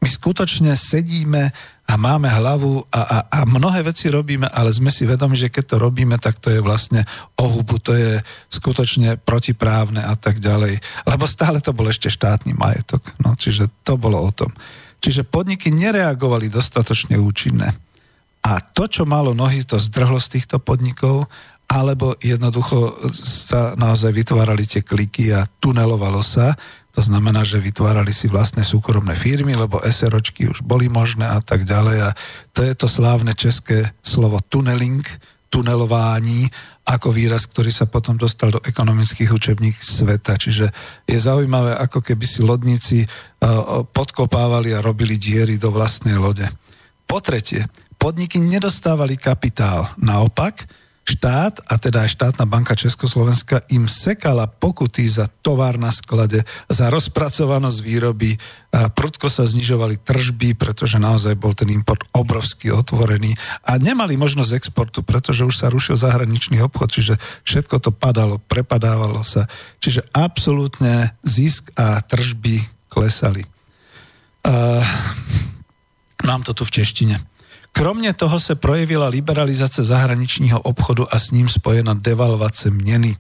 my skutočne sedíme a máme hlavu a, a, a mnohé veci robíme, ale sme si vedomi, že keď to robíme, tak to je vlastne ohubu, to je skutočne protiprávne a tak ďalej. Lebo stále to bol ešte štátny majetok. No, čiže to bolo o tom. Čiže podniky nereagovali dostatočne účinné. A to, čo malo nohy, to zdrhlo z týchto podnikov, alebo jednoducho sa naozaj vytvárali tie kliky a tunelovalo sa, to znamená, že vytvárali si vlastné súkromné firmy, lebo SROčky už boli možné a tak ďalej. A to je to slávne české slovo tuneling, tunelování, ako výraz, ktorý sa potom dostal do ekonomických učebník sveta. Čiže je zaujímavé, ako keby si lodníci e, podkopávali a robili diery do vlastnej lode. Po tretie, podniky nedostávali kapitál. Naopak, štát, a teda aj štátna banka Československa, im sekala pokuty za tovar na sklade, za rozpracovanosť výroby, a prudko sa znižovali tržby, pretože naozaj bol ten import obrovsky otvorený a nemali možnosť exportu, pretože už sa rušil zahraničný obchod, čiže všetko to padalo, prepadávalo sa. Čiže absolútne zisk a tržby klesali. Uh, mám to tu v češtine. Kromne toho sa projevila liberalizácia zahraničního obchodu a s ním spojená devalvace měny.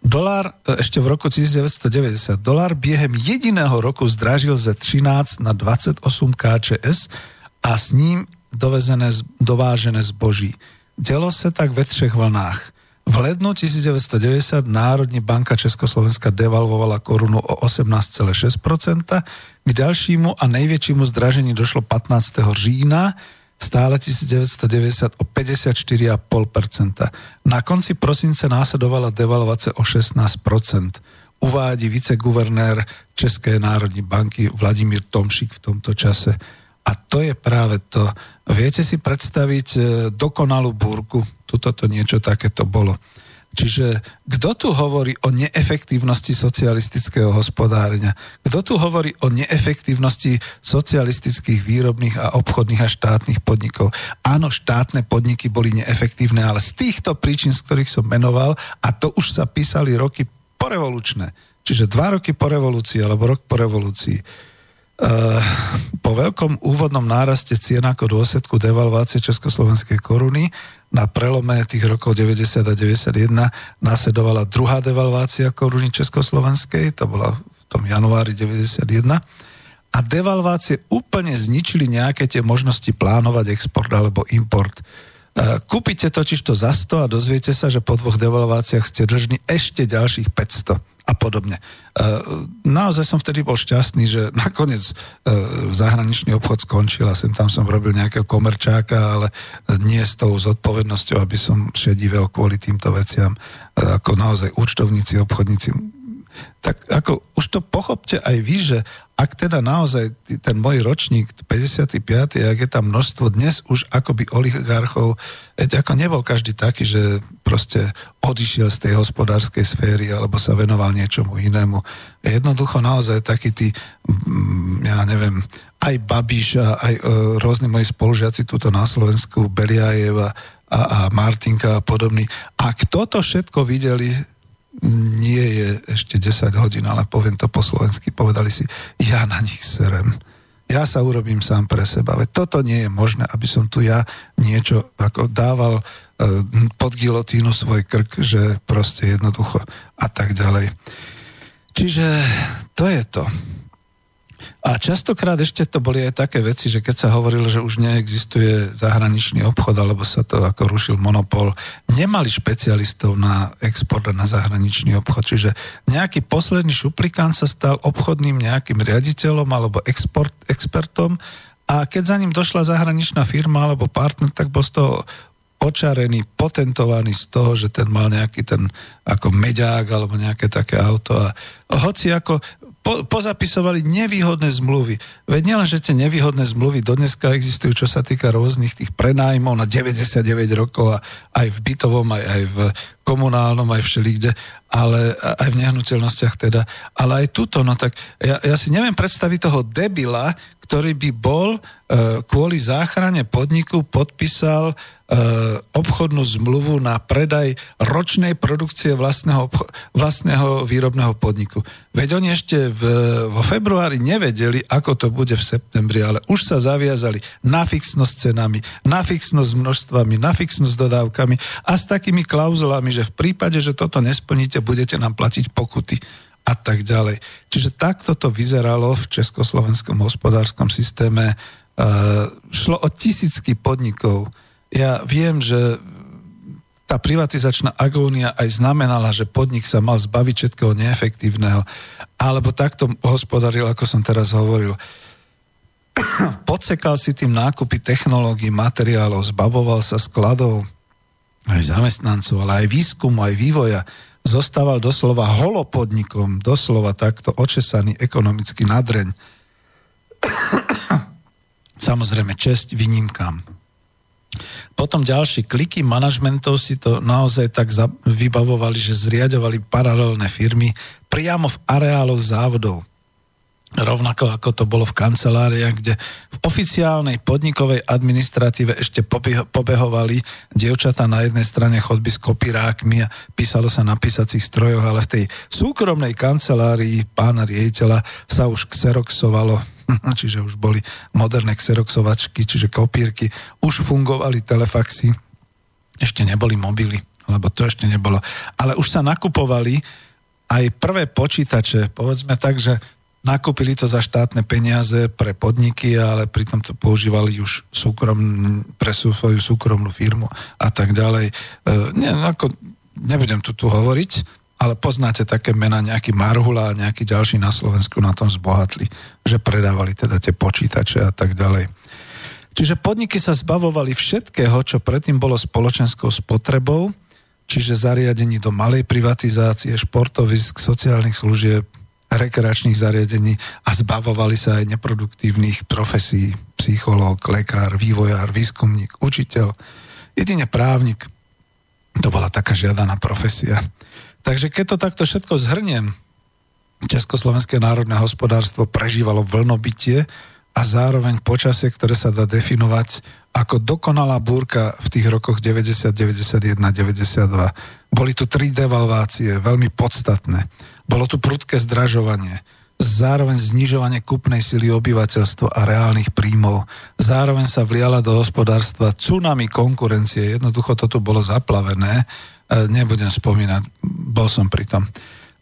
Dolár ešte v roku 1990, dolár biehem jediného roku zdražil ze 13 na 28 KČS a s ním dovezené, dovážené zboží. Dělo se tak ve třech vlnách. V lednu 1990 Národní banka Československa devalvovala korunu o 18,6%, k ďalšímu a největšímu zdražení došlo 15. října, stále 1990 o 54,5%. Na konci prosince následovala devalvace o 16%. Uvádí viceguvernér Českej národní banky Vladimír Tomšik v tomto čase. A to je práve to. Viete si predstaviť e, dokonalú búrku? Tuto to niečo takéto bolo. Čiže kto tu hovorí o neefektívnosti socialistického hospodárenia? Kto tu hovorí o neefektívnosti socialistických výrobných a obchodných a štátnych podnikov? Áno, štátne podniky boli neefektívne, ale z týchto príčin, z ktorých som menoval, a to už sa písali roky porevolučné, čiže dva roky po revolúcii alebo rok po revolúcii, po veľkom úvodnom náraste cien ako dôsledku devalvácie Československej koruny na prelome tých rokov 90 a 91 následovala druhá devalvácia koruny Československej, to bola v tom januári 91 a devalvácie úplne zničili nejaké tie možnosti plánovať export alebo import. E, kúpite totiž to za 100 a dozviete sa, že po dvoch devalváciách ste držní ešte ďalších 500 a podobne. E, naozaj som vtedy bol šťastný, že nakoniec e, zahraničný obchod skončil a sem tam som robil nejakého komerčáka, ale nie s tou zodpovednosťou, aby som šedivel kvôli týmto veciam. E, ako naozaj účtovníci, obchodníci tak ako už to pochopte aj vy, že ak teda naozaj ten môj ročník 55. ak je tam množstvo dnes už akoby oligarchov, veď ako nebol každý taký, že proste odišiel z tej hospodárskej sféry alebo sa venoval niečomu inému. Jednoducho naozaj taký tí, mm, ja neviem, aj Babiš a aj e, rôzni moji spolužiaci túto na Slovensku, Beliajeva a, a Martinka a podobný. Ak toto všetko videli, nie je ešte 10 hodín, ale poviem to po slovensky, povedali si, ja na nich serem. Ja sa urobím sám pre seba. Veď toto nie je možné, aby som tu ja niečo ako dával e, pod gilotínu svoj krk, že proste jednoducho a tak ďalej. Čiže to je to. A častokrát ešte to boli aj také veci, že keď sa hovorilo, že už neexistuje zahraničný obchod, alebo sa to ako rušil monopol, nemali špecialistov na export a na zahraničný obchod. Čiže nejaký posledný šuplikán sa stal obchodným nejakým riaditeľom alebo export, expertom a keď za ním došla zahraničná firma alebo partner, tak bol z toho očarený, potentovaný z toho, že ten mal nejaký ten ako meďák alebo nejaké také auto a hoci ako po, pozapisovali nevýhodné zmluvy. Veď nielen, že tie nevýhodné zmluvy dodneska existujú, čo sa týka rôznych tých prenájmov na 99 rokov a aj v bytovom, aj, aj v komunálnom, aj všelikde, ale aj v nehnuteľnostiach teda. Ale aj tuto, no tak ja, ja si neviem predstaviť toho debila, ktorý by bol e, kvôli záchrane podniku podpísal E, obchodnú zmluvu na predaj ročnej produkcie vlastného, vlastného výrobného podniku. Veď oni ešte v, vo februári nevedeli, ako to bude v septembri, ale už sa zaviazali na fixnosť cenami, na fixnosť množstvami, na fixnosť dodávkami a s takými klauzulami, že v prípade, že toto nesplníte, budete nám platiť pokuty a tak ďalej. Čiže takto to vyzeralo v československom hospodárskom systéme. E, šlo o tisícky podnikov, ja viem, že tá privatizačná agónia aj znamenala, že podnik sa mal zbaviť všetkého neefektívneho, alebo takto hospodaril, ako som teraz hovoril. Podsekal si tým nákupy technológií, materiálov, zbavoval sa skladov, aj zamestnancov, ale aj výskumu, aj vývoja. Zostával doslova holopodnikom, doslova takto očesaný ekonomický nadreň. Samozrejme, česť výnimkám. Potom ďalší kliky manažmentov si to naozaj tak vybavovali, že zriadovali paralelné firmy priamo v areáloch závodov. Rovnako ako to bolo v kanceláriách, kde v oficiálnej podnikovej administratíve ešte pobehovali dievčata na jednej strane chodby s kopírákmi a písalo sa na písacích strojoch, ale v tej súkromnej kancelárii pána riediteľa sa už xeroxovalo čiže už boli moderné xeroxovačky, čiže kopírky, už fungovali telefaxy, ešte neboli mobily, lebo to ešte nebolo. Ale už sa nakupovali aj prvé počítače, povedzme tak, že nakúpili to za štátne peniaze pre podniky, ale pritom to používali už súkrom, pre svoju súkromnú firmu a tak ďalej. E, nie, ako, nebudem tu tu hovoriť, ale poznáte také mená, nejaký Marhula a nejaký ďalší na Slovensku na tom zbohatli, že predávali teda tie počítače a tak ďalej. Čiže podniky sa zbavovali všetkého, čo predtým bolo spoločenskou spotrebou, čiže zariadení do malej privatizácie, športovisk, sociálnych služieb, rekreačných zariadení a zbavovali sa aj neproduktívnych profesí, psychológ, lekár, vývojár, výskumník, učiteľ, jedine právnik. To bola taká žiadaná profesia. Takže keď to takto všetko zhrniem, Československé národné hospodárstvo prežívalo vlnobytie a zároveň počasie, ktoré sa dá definovať ako dokonalá búrka v tých rokoch 90, 91, 92. Boli tu tri devalvácie, veľmi podstatné. Bolo tu prudké zdražovanie zároveň znižovanie kupnej sily obyvateľstva a reálnych príjmov. Zároveň sa vliala do hospodárstva tsunami konkurencie. Jednoducho toto bolo zaplavené. E, nebudem spomínať, bol som pri tom.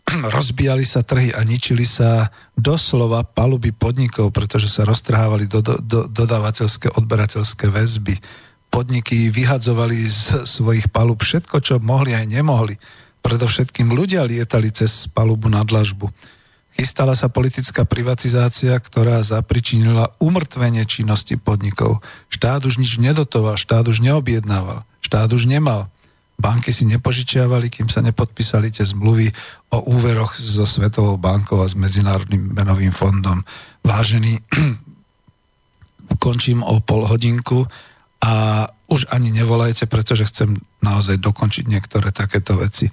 Rozbíjali sa trhy a ničili sa doslova paluby podnikov, pretože sa roztrhávali do, do, do, dodávateľské, odberateľské väzby. Podniky vyhadzovali z svojich palub všetko, čo mohli aj nemohli. Predovšetkým ľudia lietali cez palubu na dlažbu Chystala sa politická privatizácia, ktorá zapričinila umrtvenie činnosti podnikov. Štát už nič nedotoval, štát už neobjednával, štát už nemal. Banky si nepožičiavali, kým sa nepodpísali tie zmluvy o úveroch so Svetovou bankou a s Medzinárodným menovým fondom. Vážený, končím o pol hodinku a už ani nevolajte, pretože chcem naozaj dokončiť niektoré takéto veci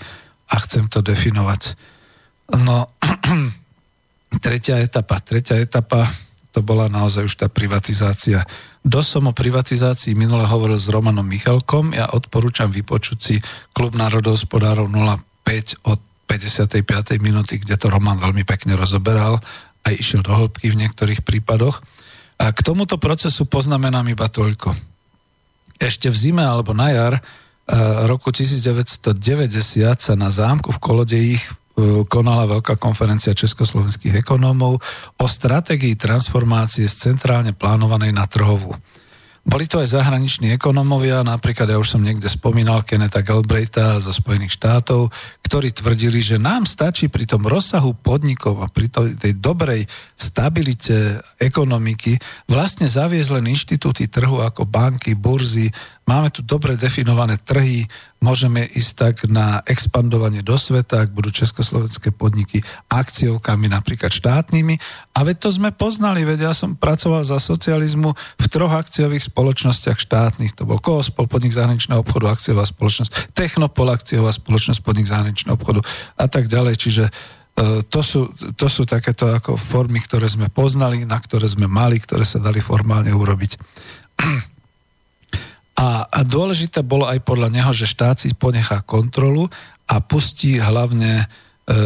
a chcem to definovať. No, tretia etapa. Tretia etapa to bola naozaj už tá privatizácia. Dosť som o privatizácii minule hovoril s Romanom Michalkom. Ja odporúčam vypočuť si Klub národohospodárov 05 od 55. minúty, kde to Roman veľmi pekne rozoberal a išiel do hĺbky v niektorých prípadoch. A k tomuto procesu poznamenám iba toľko. Ešte v zime alebo na jar eh, roku 1990 sa na zámku v Kolodejích E, konala veľká konferencia československých ekonómov o stratégii transformácie z centrálne plánovanej na trhovú. Boli to aj zahraniční ekonómovia, napríklad ja už som niekde spomínal Kenneta Galbraitha zo Spojených štátov, ktorí tvrdili, že nám stačí pri tom rozsahu podnikov a pri tej dobrej stabilite ekonomiky vlastne zaviesť len inštitúty trhu ako banky, burzy, máme tu dobre definované trhy, môžeme ísť tak na expandovanie do sveta, ak budú československé podniky akciovkami napríklad štátnymi. A veď to sme poznali, veď ja som pracoval za socializmu v troch akciových spoločnostiach štátnych. To bol Koospol, podnik zahraničného obchodu, akciová spoločnosť, Technopol, akciová spoločnosť, podnik zahraničného obchodu a tak ďalej. Čiže e, to sú, to sú takéto ako formy, ktoré sme poznali, na ktoré sme mali, ktoré sa dali formálne urobiť. A, a dôležité bolo aj podľa neho, že štát si ponechá kontrolu a pustí hlavne e,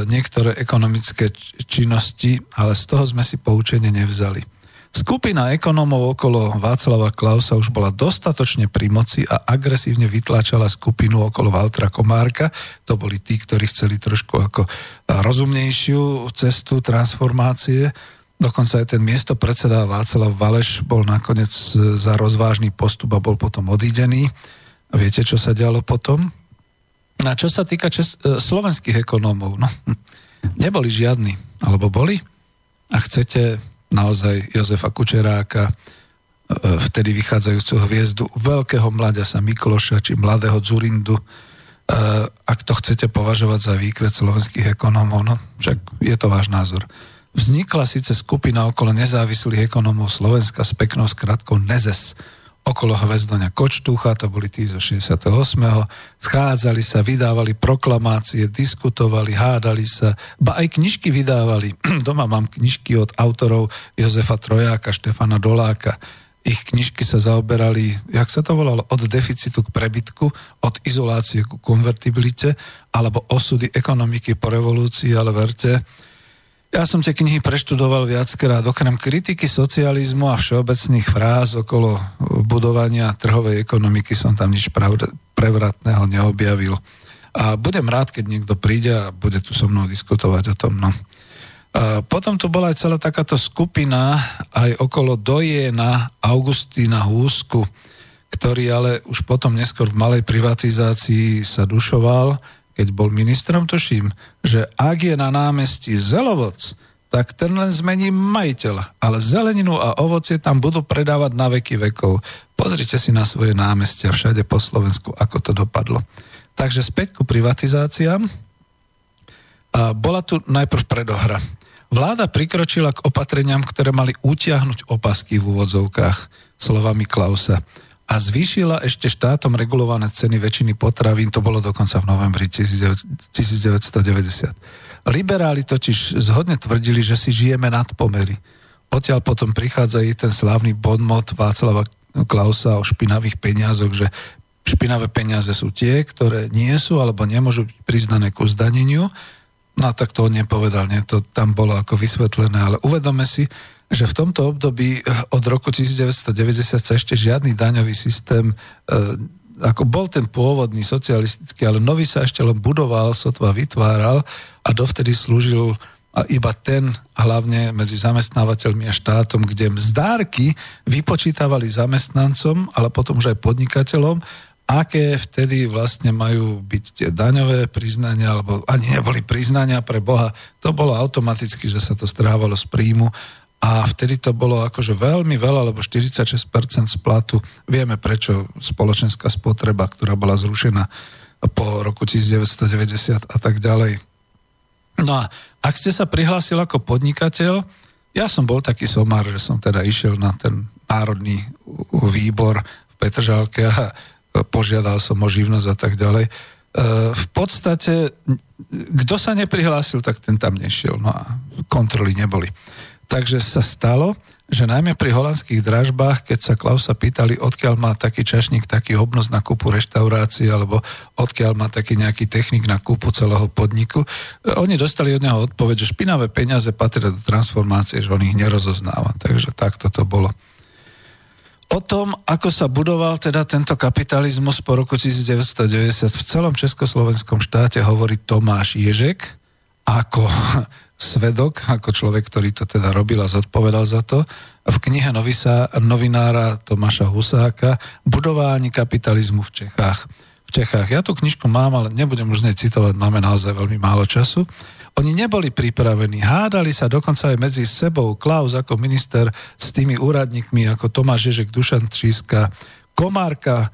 niektoré ekonomické činnosti, ale z toho sme si poučenie nevzali. Skupina ekonómov okolo Václava Klausa už bola dostatočne pri moci a agresívne vytláčala skupinu okolo Valtra Komárka. To boli tí, ktorí chceli trošku ako rozumnejšiu cestu transformácie Dokonca aj ten miesto predseda Václav Valeš bol nakoniec za rozvážny postup a bol potom odídený. Viete, čo sa dialo potom? A čo sa týka čes- e, slovenských ekonómov, no, neboli žiadni, alebo boli? A chcete naozaj Jozefa Kučeráka, e, vtedy vychádzajúcu hviezdu veľkého mladia sa Mikloša, či mladého Zurindu, e, ak to chcete považovať za výkvet slovenských ekonómov, no však je to váš názor. Vznikla síce skupina okolo nezávislých ekonómov Slovenska s peknou skratkou NEZES, okolo Hvezdoňa Kočtúcha, to boli tí zo 68. Schádzali sa, vydávali proklamácie, diskutovali, hádali sa, ba aj knižky vydávali. Doma mám knižky od autorov Jozefa Trojáka, Štefana Doláka. Ich knižky sa zaoberali, jak sa to volalo, od deficitu k prebytku, od izolácie ku konvertibilite, alebo osudy ekonomiky po revolúcii, ale verte, ja som tie knihy preštudoval viackrát. Okrem kritiky socializmu a všeobecných fráz okolo budovania trhovej ekonomiky som tam nič prevratného neobjavil. A budem rád, keď niekto príde a bude tu so mnou diskutovať o tom. No. A potom tu bola aj celá takáto skupina aj okolo Dojena Augustína Húsku, ktorý ale už potom neskôr v malej privatizácii sa dušoval keď bol ministrom, tuším, že ak je na námestí zelovoc, tak ten len zmení majiteľa. Ale zeleninu a ovocie tam budú predávať na veky vekov. Pozrite si na svoje námestia všade po Slovensku, ako to dopadlo. Takže späť ku privatizáciám. A bola tu najprv predohra. Vláda prikročila k opatreniam, ktoré mali utiahnuť opasky v úvodzovkách slovami Klausa. A zvýšila ešte štátom regulované ceny väčšiny potravín, to bolo dokonca v novembri 1990. Liberáli totiž zhodne tvrdili, že si žijeme nad pomery. Odtiaľ potom prichádza i ten slávny bonmot Václava Klausa o špinavých peniazoch, že špinavé peniaze sú tie, ktoré nie sú alebo nemôžu byť priznané ku zdaneniu. No tak to on nepovedal, nie? to tam bolo ako vysvetlené, ale uvedome si, že v tomto období eh, od roku 1990 sa ešte žiadny daňový systém, eh, ako bol ten pôvodný socialistický, ale nový sa ešte len budoval, sotva vytváral a dovtedy slúžil iba ten hlavne medzi zamestnávateľmi a štátom, kde mzdárky vypočítavali zamestnancom, ale potom už aj podnikateľom, aké vtedy vlastne majú byť tie daňové priznania, alebo ani neboli priznania pre Boha. To bolo automaticky, že sa to strávalo z príjmu a vtedy to bolo akože veľmi veľa, lebo 46% z platu. Vieme prečo spoločenská spotreba, ktorá bola zrušená po roku 1990 a tak ďalej. No a ak ste sa prihlásil ako podnikateľ, ja som bol taký somár, že som teda išiel na ten národný výbor v Petržalke a požiadal som o živnosť a tak ďalej. E, v podstate, kto sa neprihlásil, tak ten tam nešiel. No a kontroly neboli. Takže sa stalo, že najmä pri holandských dražbách, keď sa Klausa pýtali, odkiaľ má taký čašník taký obnos na kúpu reštaurácií, alebo odkiaľ má taký nejaký technik na kúpu celého podniku, oni dostali od neho odpoveď, že špinavé peniaze patria do transformácie, že on ich nerozoznáva. Takže takto to bolo. O tom, ako sa budoval teda tento kapitalizmus po roku 1990 v celom Československom štáte hovorí Tomáš Ježek ako svedok, ako človek, ktorý to teda robil a zodpovedal za to, v knihe novisa, novinára Tomáša Husáka Budování kapitalizmu v Čechách. V Čechách. Ja tú knižku mám, ale nebudem už nej citovať, máme naozaj veľmi málo času. Oni neboli pripravení, hádali sa dokonca aj medzi sebou, Klaus ako minister s tými úradníkmi ako Tomáš Ježek, Dušan Tříska, Komárka,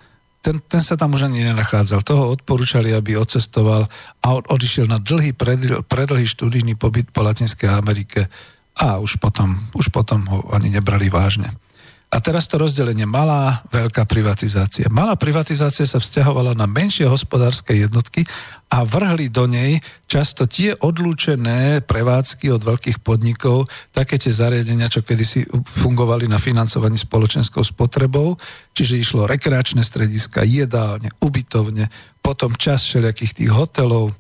ten, ten sa tam už ani nenachádzal. Toho odporúčali, aby odcestoval a odišiel na dlhý, predlhý študijný pobyt po Latinskej Amerike a už potom, už potom ho ani nebrali vážne. A teraz to rozdelenie malá, veľká privatizácia. Malá privatizácia sa vzťahovala na menšie hospodárske jednotky a vrhli do nej často tie odlúčené prevádzky od veľkých podnikov, také tie zariadenia, čo kedysi fungovali na financovaní spoločenskou spotrebou, čiže išlo rekreačné strediska, jedálne, ubytovne, potom čas všelijakých tých hotelov,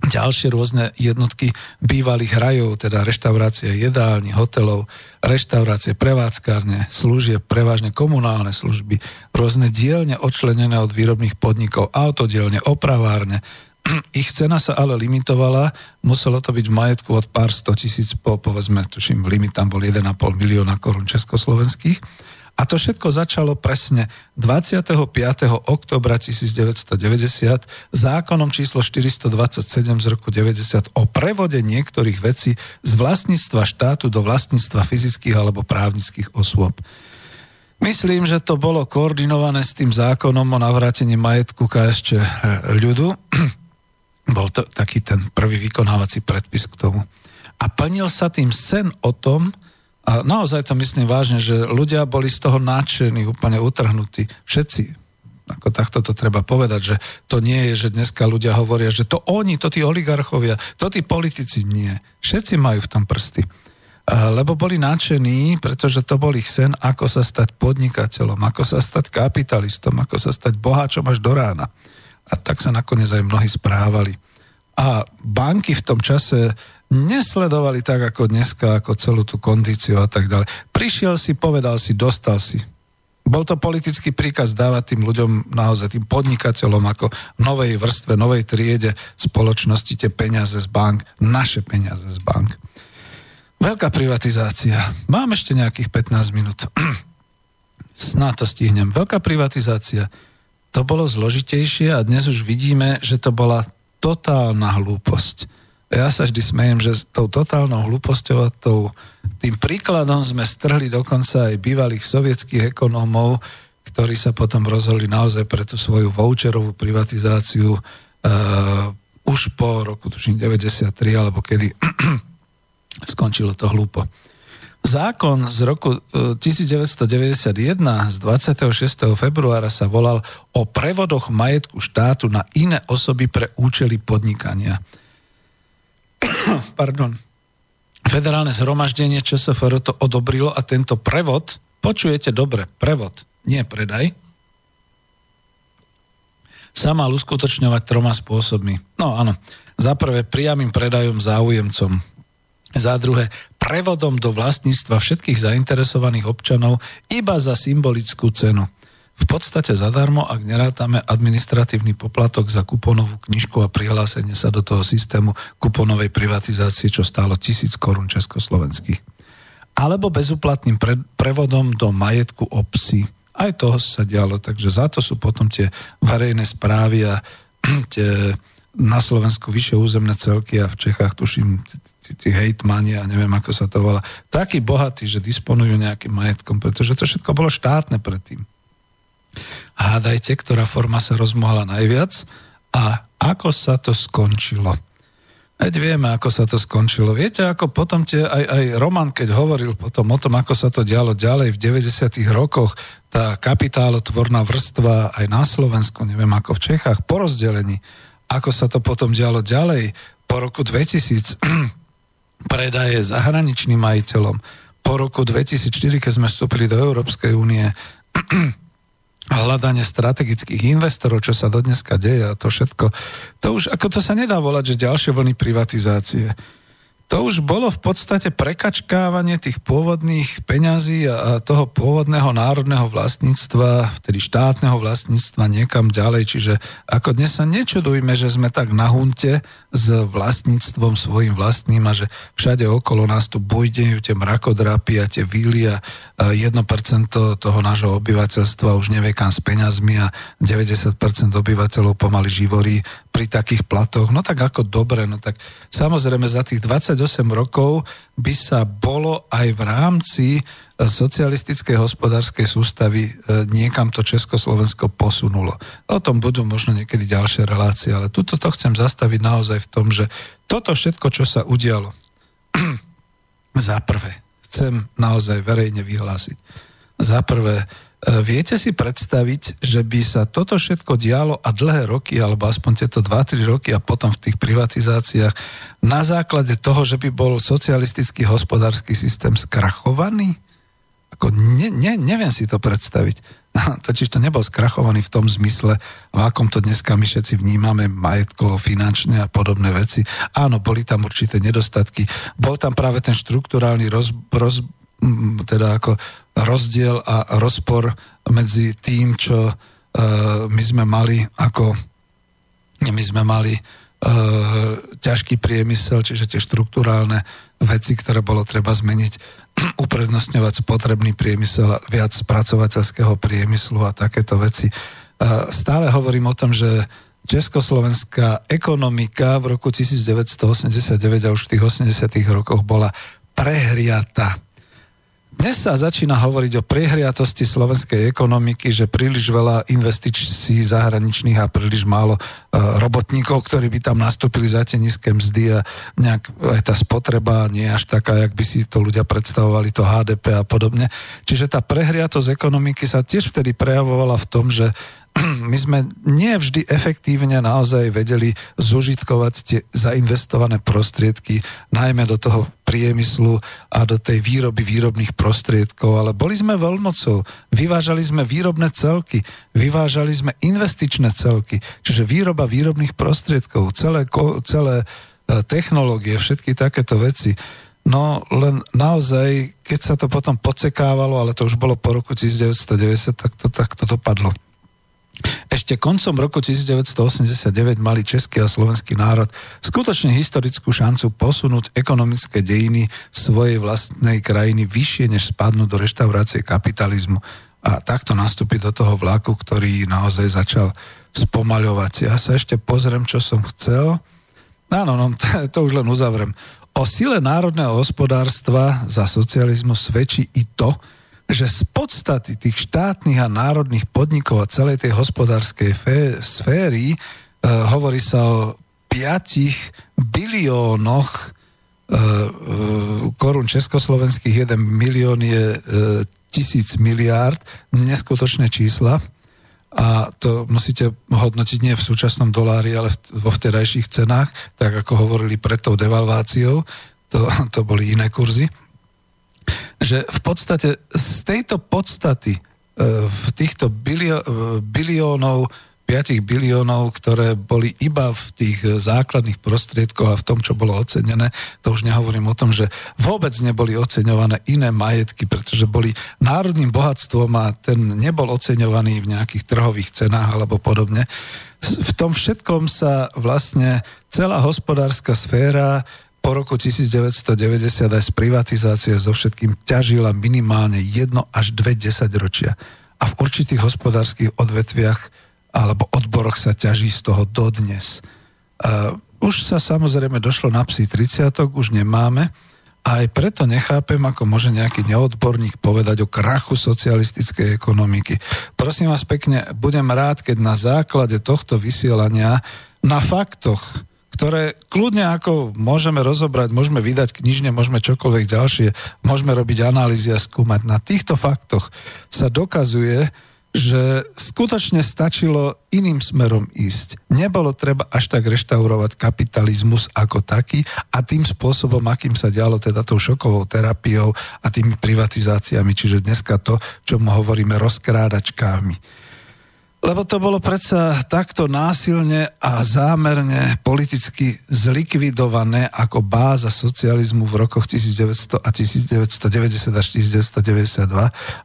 ďalšie rôzne jednotky bývalých rajov, teda reštaurácie jedálni, hotelov, reštaurácie, prevádzkárne, služieb, prevažne komunálne služby, rôzne dielne odčlenené od výrobných podnikov, autodielne, opravárne. Ich cena sa ale limitovala, muselo to byť v majetku od pár sto tisíc po, povedzme, tuším, limit tam bol 1,5 milióna korún československých a to všetko začalo presne 25. oktobra 1990 zákonom číslo 427 z roku 90 o prevode niektorých vecí z vlastníctva štátu do vlastníctva fyzických alebo právnických osôb. Myslím, že to bolo koordinované s tým zákonom o navrátení majetku KSČ eh, ľudu. Bol to taký ten prvý vykonávací predpis k tomu. A plnil sa tým sen o tom, a naozaj to myslím vážne, že ľudia boli z toho nadšení, úplne utrhnutí. Všetci. Ako takto to treba povedať, že to nie je, že dneska ľudia hovoria, že to oni, to tí oligarchovia, to tí politici nie. Všetci majú v tom prsty. Lebo boli nadšení, pretože to bol ich sen, ako sa stať podnikateľom, ako sa stať kapitalistom, ako sa stať boháčom až do rána. A tak sa nakoniec aj mnohí správali. A banky v tom čase nesledovali tak ako dneska, ako celú tú kondíciu a tak ďalej. Prišiel si, povedal si, dostal si. Bol to politický príkaz dávať tým ľuďom, naozaj tým podnikateľom ako novej vrstve, novej triede spoločnosti tie peniaze z bank, naše peniaze z bank. Veľká privatizácia. Mám ešte nejakých 15 minút. Snáď to stihnem. Veľká privatizácia. To bolo zložitejšie a dnes už vidíme, že to bola totálna hlúposť ja sa vždy smejem, že s tou totálnou hlúposťou a tou, tým príkladom sme strhli dokonca aj bývalých sovietských ekonómov, ktorí sa potom rozhodli naozaj pre tú svoju voucherovú privatizáciu uh, už po roku tuším 93, alebo kedy skončilo to hlúpo. Zákon z roku 1991 e, z 26. februára sa volal o prevodoch majetku štátu na iné osoby pre účely podnikania. Pardon. Federálne zhromaždenie ČSFR to odobrilo a tento prevod, počujete dobre, prevod, nie predaj, sa mal uskutočňovať troma spôsobmi. No áno, za prvé priamým predajom záujemcom, za druhé prevodom do vlastníctva všetkých zainteresovaných občanov iba za symbolickú cenu. V podstate zadarmo, ak nerátame administratívny poplatok za kuponovú knižku a prihlásenie sa do toho systému kuponovej privatizácie, čo stálo tisíc korún československých. Alebo bezuplatným pre, prevodom do majetku obcí. Aj toho sa dialo, takže za to sú potom tie verejné správy a tie na Slovensku vyššie územné celky a v Čechách tuším tí hejtmani a neviem ako sa to volá, takí bohatí, že disponujú nejakým majetkom, pretože to všetko bolo štátne predtým. Hádajte, ktorá forma sa rozmohla najviac a ako sa to skončilo. Veď vieme, ako sa to skončilo. Viete, ako potom tie, aj, aj Roman, keď hovoril potom o tom, ako sa to dialo ďalej v 90. rokoch, tá kapitálotvorná vrstva aj na Slovensku, neviem ako v Čechách, po rozdelení, ako sa to potom dialo ďalej po roku 2000 predaje zahraničným majiteľom, po roku 2004, keď sme vstúpili do Európskej únie, hľadanie strategických investorov, čo sa dodneska deje a to všetko, to už ako to sa nedá volať, že ďalšie vlny privatizácie to už bolo v podstate prekačkávanie tých pôvodných peňazí a toho pôvodného národného vlastníctva, tedy štátneho vlastníctva niekam ďalej. Čiže ako dnes sa nečudujme, že sme tak na hunte s vlastníctvom svojim vlastným a že všade okolo nás tu bojdejú tie mrakodrapy a tie víly a 1% toho nášho obyvateľstva už nevie kam s peňazmi a 90% obyvateľov pomaly živorí pri takých platoch. No tak ako dobre, no tak samozrejme za tých 20 28 rokov by sa bolo aj v rámci e, socialistickej hospodárskej sústavy e, niekam to Československo posunulo. O tom budú možno niekedy ďalšie relácie, ale tuto to chcem zastaviť naozaj v tom, že toto všetko, čo sa udialo, za prvé, chcem naozaj verejne vyhlásiť. Za prvé, viete si predstaviť, že by sa toto všetko dialo a dlhé roky, alebo aspoň tieto 2-3 roky a potom v tých privatizáciách na základe toho, že by bol socialistický hospodársky systém skrachovaný? Ako ne, ne, neviem si to predstaviť. Totiž to nebol skrachovaný v tom zmysle, v akom to dneska my všetci vnímame majetkovo, finančne a podobné veci. Áno, boli tam určité nedostatky. Bol tam práve ten štruktúrálny roz, roz, teda ako rozdiel a rozpor medzi tým, čo uh, my sme mali ako my sme mali uh, ťažký priemysel, čiže tie štruktúrálne veci, ktoré bolo treba zmeniť, uprednostňovať spotrebný priemysel viac spracovateľského priemyslu a takéto veci. Uh, stále hovorím o tom, že československá ekonomika v roku 1989 a už v tých 80 rokoch bola prehriata dnes sa začína hovoriť o priehriatosti slovenskej ekonomiky, že príliš veľa investícií zahraničných a príliš málo uh, robotníkov, ktorí by tam nastúpili za tie nízke mzdy a nejak aj tá spotreba nie je až taká, jak by si to ľudia predstavovali, to HDP a podobne. Čiže tá prehriatosť ekonomiky sa tiež vtedy prejavovala v tom, že my sme nie vždy efektívne naozaj vedeli zužitkovať tie zainvestované prostriedky, najmä do toho priemyslu a do tej výroby výrobných prostriedkov, ale boli sme veľmocou, vyvážali sme výrobné celky, vyvážali sme investičné celky, čiže výroba výrobných prostriedkov, celé, celé e, technológie, všetky takéto veci. No len naozaj, keď sa to potom podsekávalo, ale to už bolo po roku 1990, tak to, tak to dopadlo. Ešte koncom roku 1989 mali český a slovenský národ skutočne historickú šancu posunúť ekonomické dejiny svojej vlastnej krajiny vyššie, než spadnúť do reštaurácie kapitalizmu a takto nastúpiť do toho vlaku, ktorý naozaj začal spomaľovať. Ja sa ešte pozriem, čo som chcel. Áno, no, to už len uzavrem. O sile národného hospodárstva za socializmu svedčí i to, že z podstaty tých štátnych a národných podnikov a celej tej hospodárskej fé- sféry e, hovorí sa o 5 biliónoch e, korún československých 1 milión je tisíc miliárd, neskutočné čísla. A to musíte hodnotiť nie v súčasnom dolári, ale vo vterajších cenách, tak ako hovorili pred tou devalváciou, to, to boli iné kurzy, že v podstate z tejto podstaty e, v týchto bilio, e, biliónov 5 biliónov, ktoré boli iba v tých základných prostriedkoch a v tom, čo bolo ocenené, to už nehovorím o tom, že vôbec neboli oceňované iné majetky, pretože boli národným bohatstvom a ten nebol oceňovaný v nejakých trhových cenách alebo podobne. V tom všetkom sa vlastne celá hospodárska sféra po roku 1990 aj z privatizácie so všetkým ťažila minimálne jedno až dve desaťročia. A v určitých hospodárskych odvetviach alebo odboroch sa ťaží z toho dodnes. Uh, už sa samozrejme došlo na psí 30, už nemáme a aj preto nechápem, ako môže nejaký neodborník povedať o krachu socialistickej ekonomiky. Prosím vás pekne, budem rád, keď na základe tohto vysielania na faktoch, ktoré kľudne ako môžeme rozobrať, môžeme vydať knižne, môžeme čokoľvek ďalšie, môžeme robiť analýzy a skúmať. Na týchto faktoch sa dokazuje, že skutočne stačilo iným smerom ísť. Nebolo treba až tak reštaurovať kapitalizmus ako taký a tým spôsobom, akým sa dialo teda tou šokovou terapiou a tými privatizáciami, čiže dneska to, čo mu hovoríme rozkrádačkami. Lebo to bolo predsa takto násilne a zámerne politicky zlikvidované ako báza socializmu v rokoch 1900 a 1990 až 1992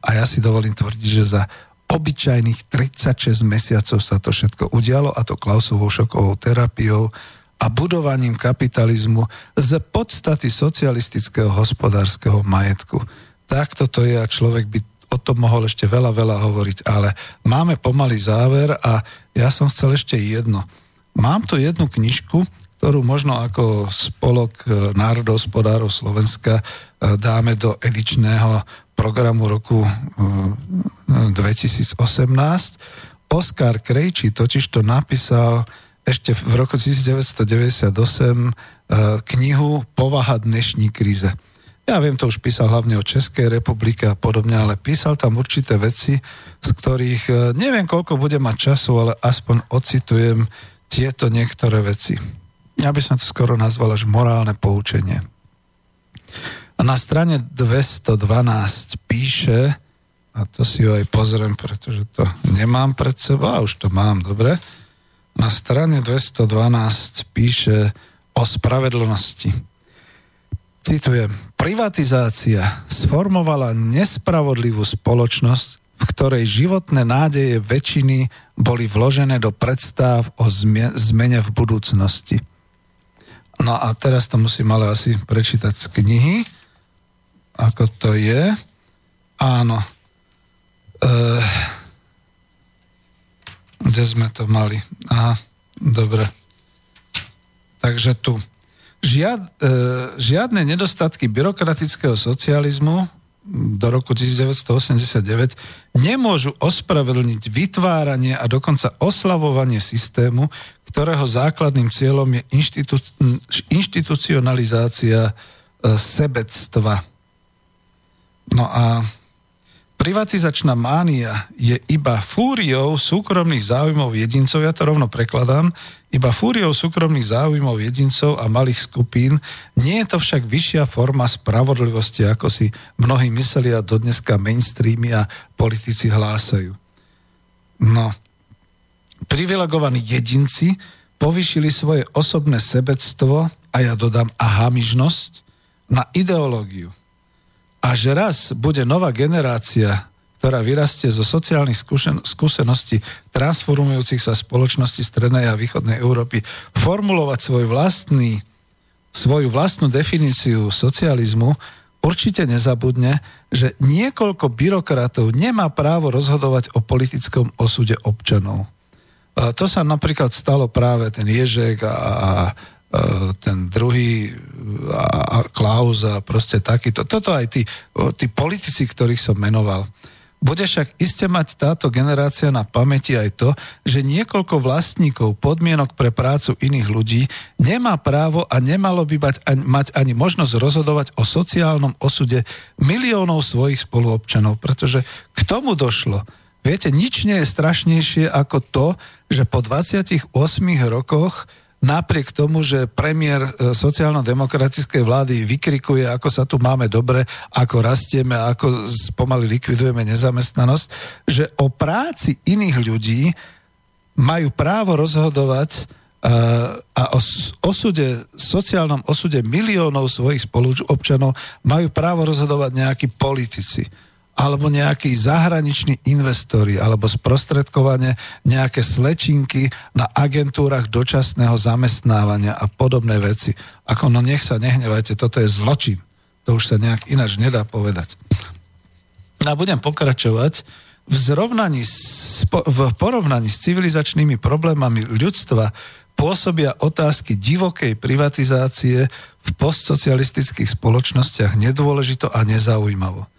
a ja si dovolím tvrdiť, že za obyčajných 36 mesiacov sa to všetko udialo a to Klausovou šokovou terapiou a budovaním kapitalizmu z podstaty socialistického hospodárskeho majetku. Takto to je a človek by o tom mohol ešte veľa, veľa hovoriť, ale máme pomalý záver a ja som chcel ešte jedno. Mám tu jednu knižku, ktorú možno ako spolok e, národohospodárov Slovenska e, dáme do edičného programu roku 2018. Oskar Krejči totiž to napísal ešte v roku 1998 knihu Povaha dnešní krize. Ja viem, to už písal hlavne o Českej republike a podobne, ale písal tam určité veci, z ktorých e, neviem, koľko bude mať času, ale aspoň ocitujem tieto niektoré veci. Ja by som to skoro nazval až morálne poučenie. A na strane 212 píše, a to si ho aj pozriem, pretože to nemám pred sebou, a už to mám, dobre. Na strane 212 píše o spravedlnosti. Citujem, privatizácia sformovala nespravodlivú spoločnosť, v ktorej životné nádeje väčšiny boli vložené do predstav o zmene v budúcnosti. No a teraz to musím ale asi prečítať z knihy ako to je. Áno. E, kde sme to mali? Aha, dobre. Takže tu. Žiad, e, žiadne nedostatky byrokratického socializmu do roku 1989 nemôžu ospravedlniť vytváranie a dokonca oslavovanie systému, ktorého základným cieľom je inštitú, inštitucionalizácia e, sebectva. No a privatizačná mánia je iba fúriou súkromných záujmov jedincov, ja to rovno prekladám, iba fúriou súkromných záujmov jedincov a malých skupín. Nie je to však vyššia forma spravodlivosti, ako si mnohí mysleli a dodneska mainstreamy a politici hlásajú. No, privilegovaní jedinci povyšili svoje osobné sebectvo a ja dodám a na ideológiu a že raz bude nová generácia, ktorá vyrastie zo sociálnych skúšen- skúseností transformujúcich sa spoločnosti Strednej a Východnej Európy, formulovať svoj vlastný, svoju vlastnú definíciu socializmu, určite nezabudne, že niekoľko byrokratov nemá právo rozhodovať o politickom osude občanov. A to sa napríklad stalo práve ten Ježek a, a E, ten druhý a, a Klaus a proste takýto. Toto aj tí, tí politici, ktorých som menoval. Bude však iste mať táto generácia na pamäti aj to, že niekoľko vlastníkov podmienok pre prácu iných ľudí nemá právo a nemalo by mať, mať ani možnosť rozhodovať o sociálnom osude miliónov svojich spoluobčanov, pretože k tomu došlo. Viete, nič nie je strašnejšie ako to, že po 28 rokoch napriek tomu, že premiér e, sociálno-demokratickej vlády vykrikuje, ako sa tu máme dobre, ako rastieme, ako pomaly likvidujeme nezamestnanosť, že o práci iných ľudí majú právo rozhodovať e, a o osude, sociálnom osude miliónov svojich spoluobčanov majú právo rozhodovať nejakí politici alebo nejakí zahraniční investori, alebo sprostredkovanie nejaké slečinky na agentúrach dočasného zamestnávania a podobné veci. Ako no nech sa nehnevajte, toto je zločin. To už sa nejak ináč nedá povedať. A budem pokračovať. V, zrovnaní, v porovnaní s civilizačnými problémami ľudstva pôsobia otázky divokej privatizácie v postsocialistických spoločnostiach nedôležito a nezaujímavo.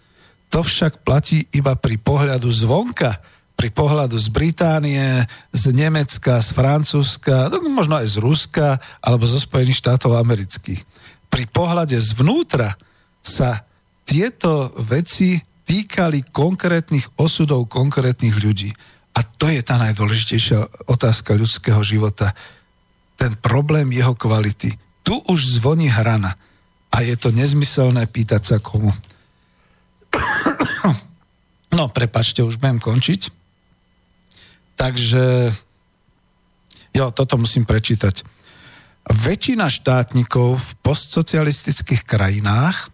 To však platí iba pri pohľadu zvonka, pri pohľadu z Británie, z Nemecka, z Francúzska, no, možno aj z Ruska alebo zo Spojených štátov amerických. Pri pohľade zvnútra sa tieto veci týkali konkrétnych osudov konkrétnych ľudí. A to je tá najdôležitejšia otázka ľudského života. Ten problém jeho kvality. Tu už zvoní hrana. A je to nezmyselné pýtať sa komu. No, prepačte, už budem končiť. Takže, jo, toto musím prečítať. Väčšina štátnikov v postsocialistických krajinách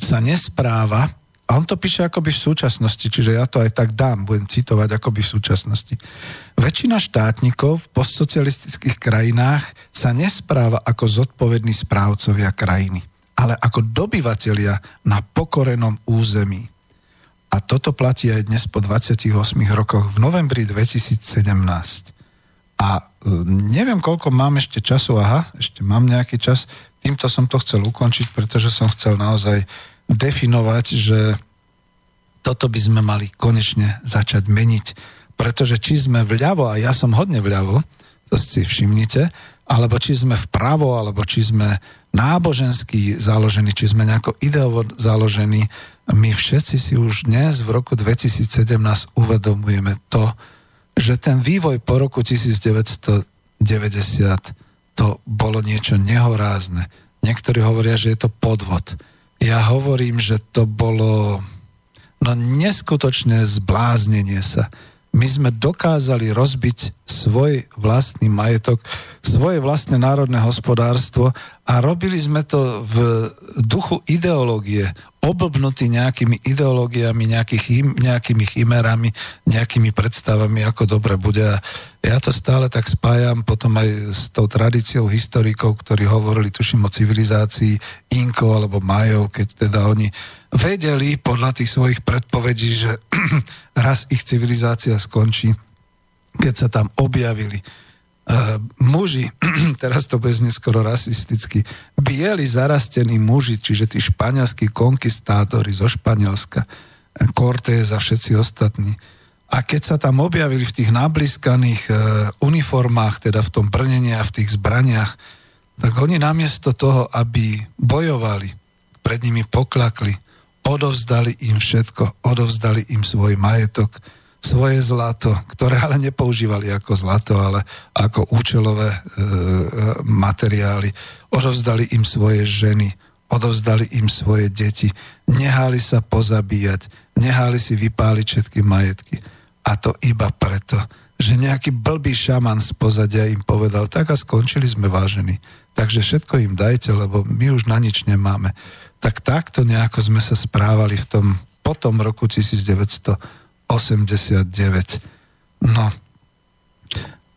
sa nespráva, a on to píše akoby v súčasnosti, čiže ja to aj tak dám, budem citovať akoby v súčasnosti. Väčšina štátnikov v postsocialistických krajinách sa nespráva ako zodpovední správcovia krajiny ale ako dobyvatelia na pokorenom území. A toto platí aj dnes po 28 rokoch v novembri 2017. A e, neviem, koľko mám ešte času. Aha, ešte mám nejaký čas. Týmto som to chcel ukončiť, pretože som chcel naozaj definovať, že toto by sme mali konečne začať meniť. Pretože či sme vľavo, a ja som hodne vľavo, to si všimnite, alebo či sme vpravo, alebo či sme náboženský založený, či sme nejako ideovo založení, my všetci si už dnes v roku 2017 uvedomujeme to, že ten vývoj po roku 1990 to bolo niečo nehorázne. Niektorí hovoria, že je to podvod. Ja hovorím, že to bolo no neskutočné zbláznenie sa my sme dokázali rozbiť svoj vlastný majetok, svoje vlastné národné hospodárstvo a robili sme to v duchu ideológie, oblbnutí nejakými ideológiami, nejakými chimerami, nejakými predstavami, ako dobre bude. A ja to stále tak spájam potom aj s tou tradíciou historikov, ktorí hovorili, tuším, o civilizácii Inkov alebo Majov, keď teda oni vedeli podľa tých svojich predpovedí, že raz ich civilizácia skončí, keď sa tam objavili uh, muži, teraz to bude skoro rasisticky, bieli zarastení muži, čiže tí španielskí konkistátori zo Španielska, Cortés a všetci ostatní. A keď sa tam objavili v tých nabliskaných uh, uniformách, teda v tom brnení a v tých zbraniach, tak oni namiesto toho, aby bojovali, pred nimi poklakli, odovzdali im všetko, odovzdali im svoj majetok, svoje zlato, ktoré ale nepoužívali ako zlato, ale ako účelové e, e, materiály. Odovzdali im svoje ženy, odovzdali im svoje deti, nehali sa pozabíjať, nehali si vypáliť všetky majetky. A to iba preto, že nejaký blbý šaman z pozadia im povedal, tak a skončili sme vážení. Takže všetko im dajte, lebo my už na nič nemáme tak takto nejako sme sa správali v tom potom roku 1989. No.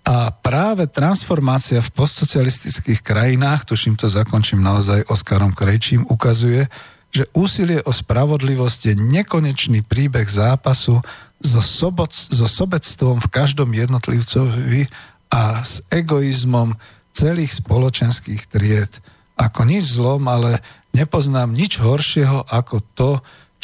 A práve transformácia v postsocialistických krajinách, tuším to zakončím naozaj Oskarom Krejčím, ukazuje, že úsilie o spravodlivosť je nekonečný príbeh zápasu so, soboc, so sobectvom v každom jednotlivcovi a s egoizmom celých spoločenských tried. Ako nič zlom, ale Nepoznám nič horšieho ako to,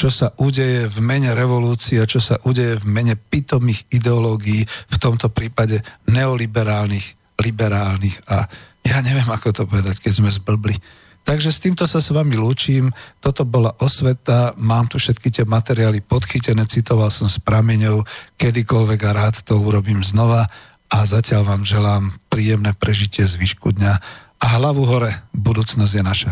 čo sa udeje v mene revolúcie čo sa udeje v mene pitomých ideológií, v tomto prípade neoliberálnych, liberálnych a ja neviem, ako to povedať, keď sme zblbli. Takže s týmto sa s vami lúčim. Toto bola osveta, mám tu všetky tie materiály podchytené, citoval som s prameňou, kedykoľvek a rád to urobím znova a zatiaľ vám želám príjemné prežitie zvyšku dňa a hlavu hore, budúcnosť je naša.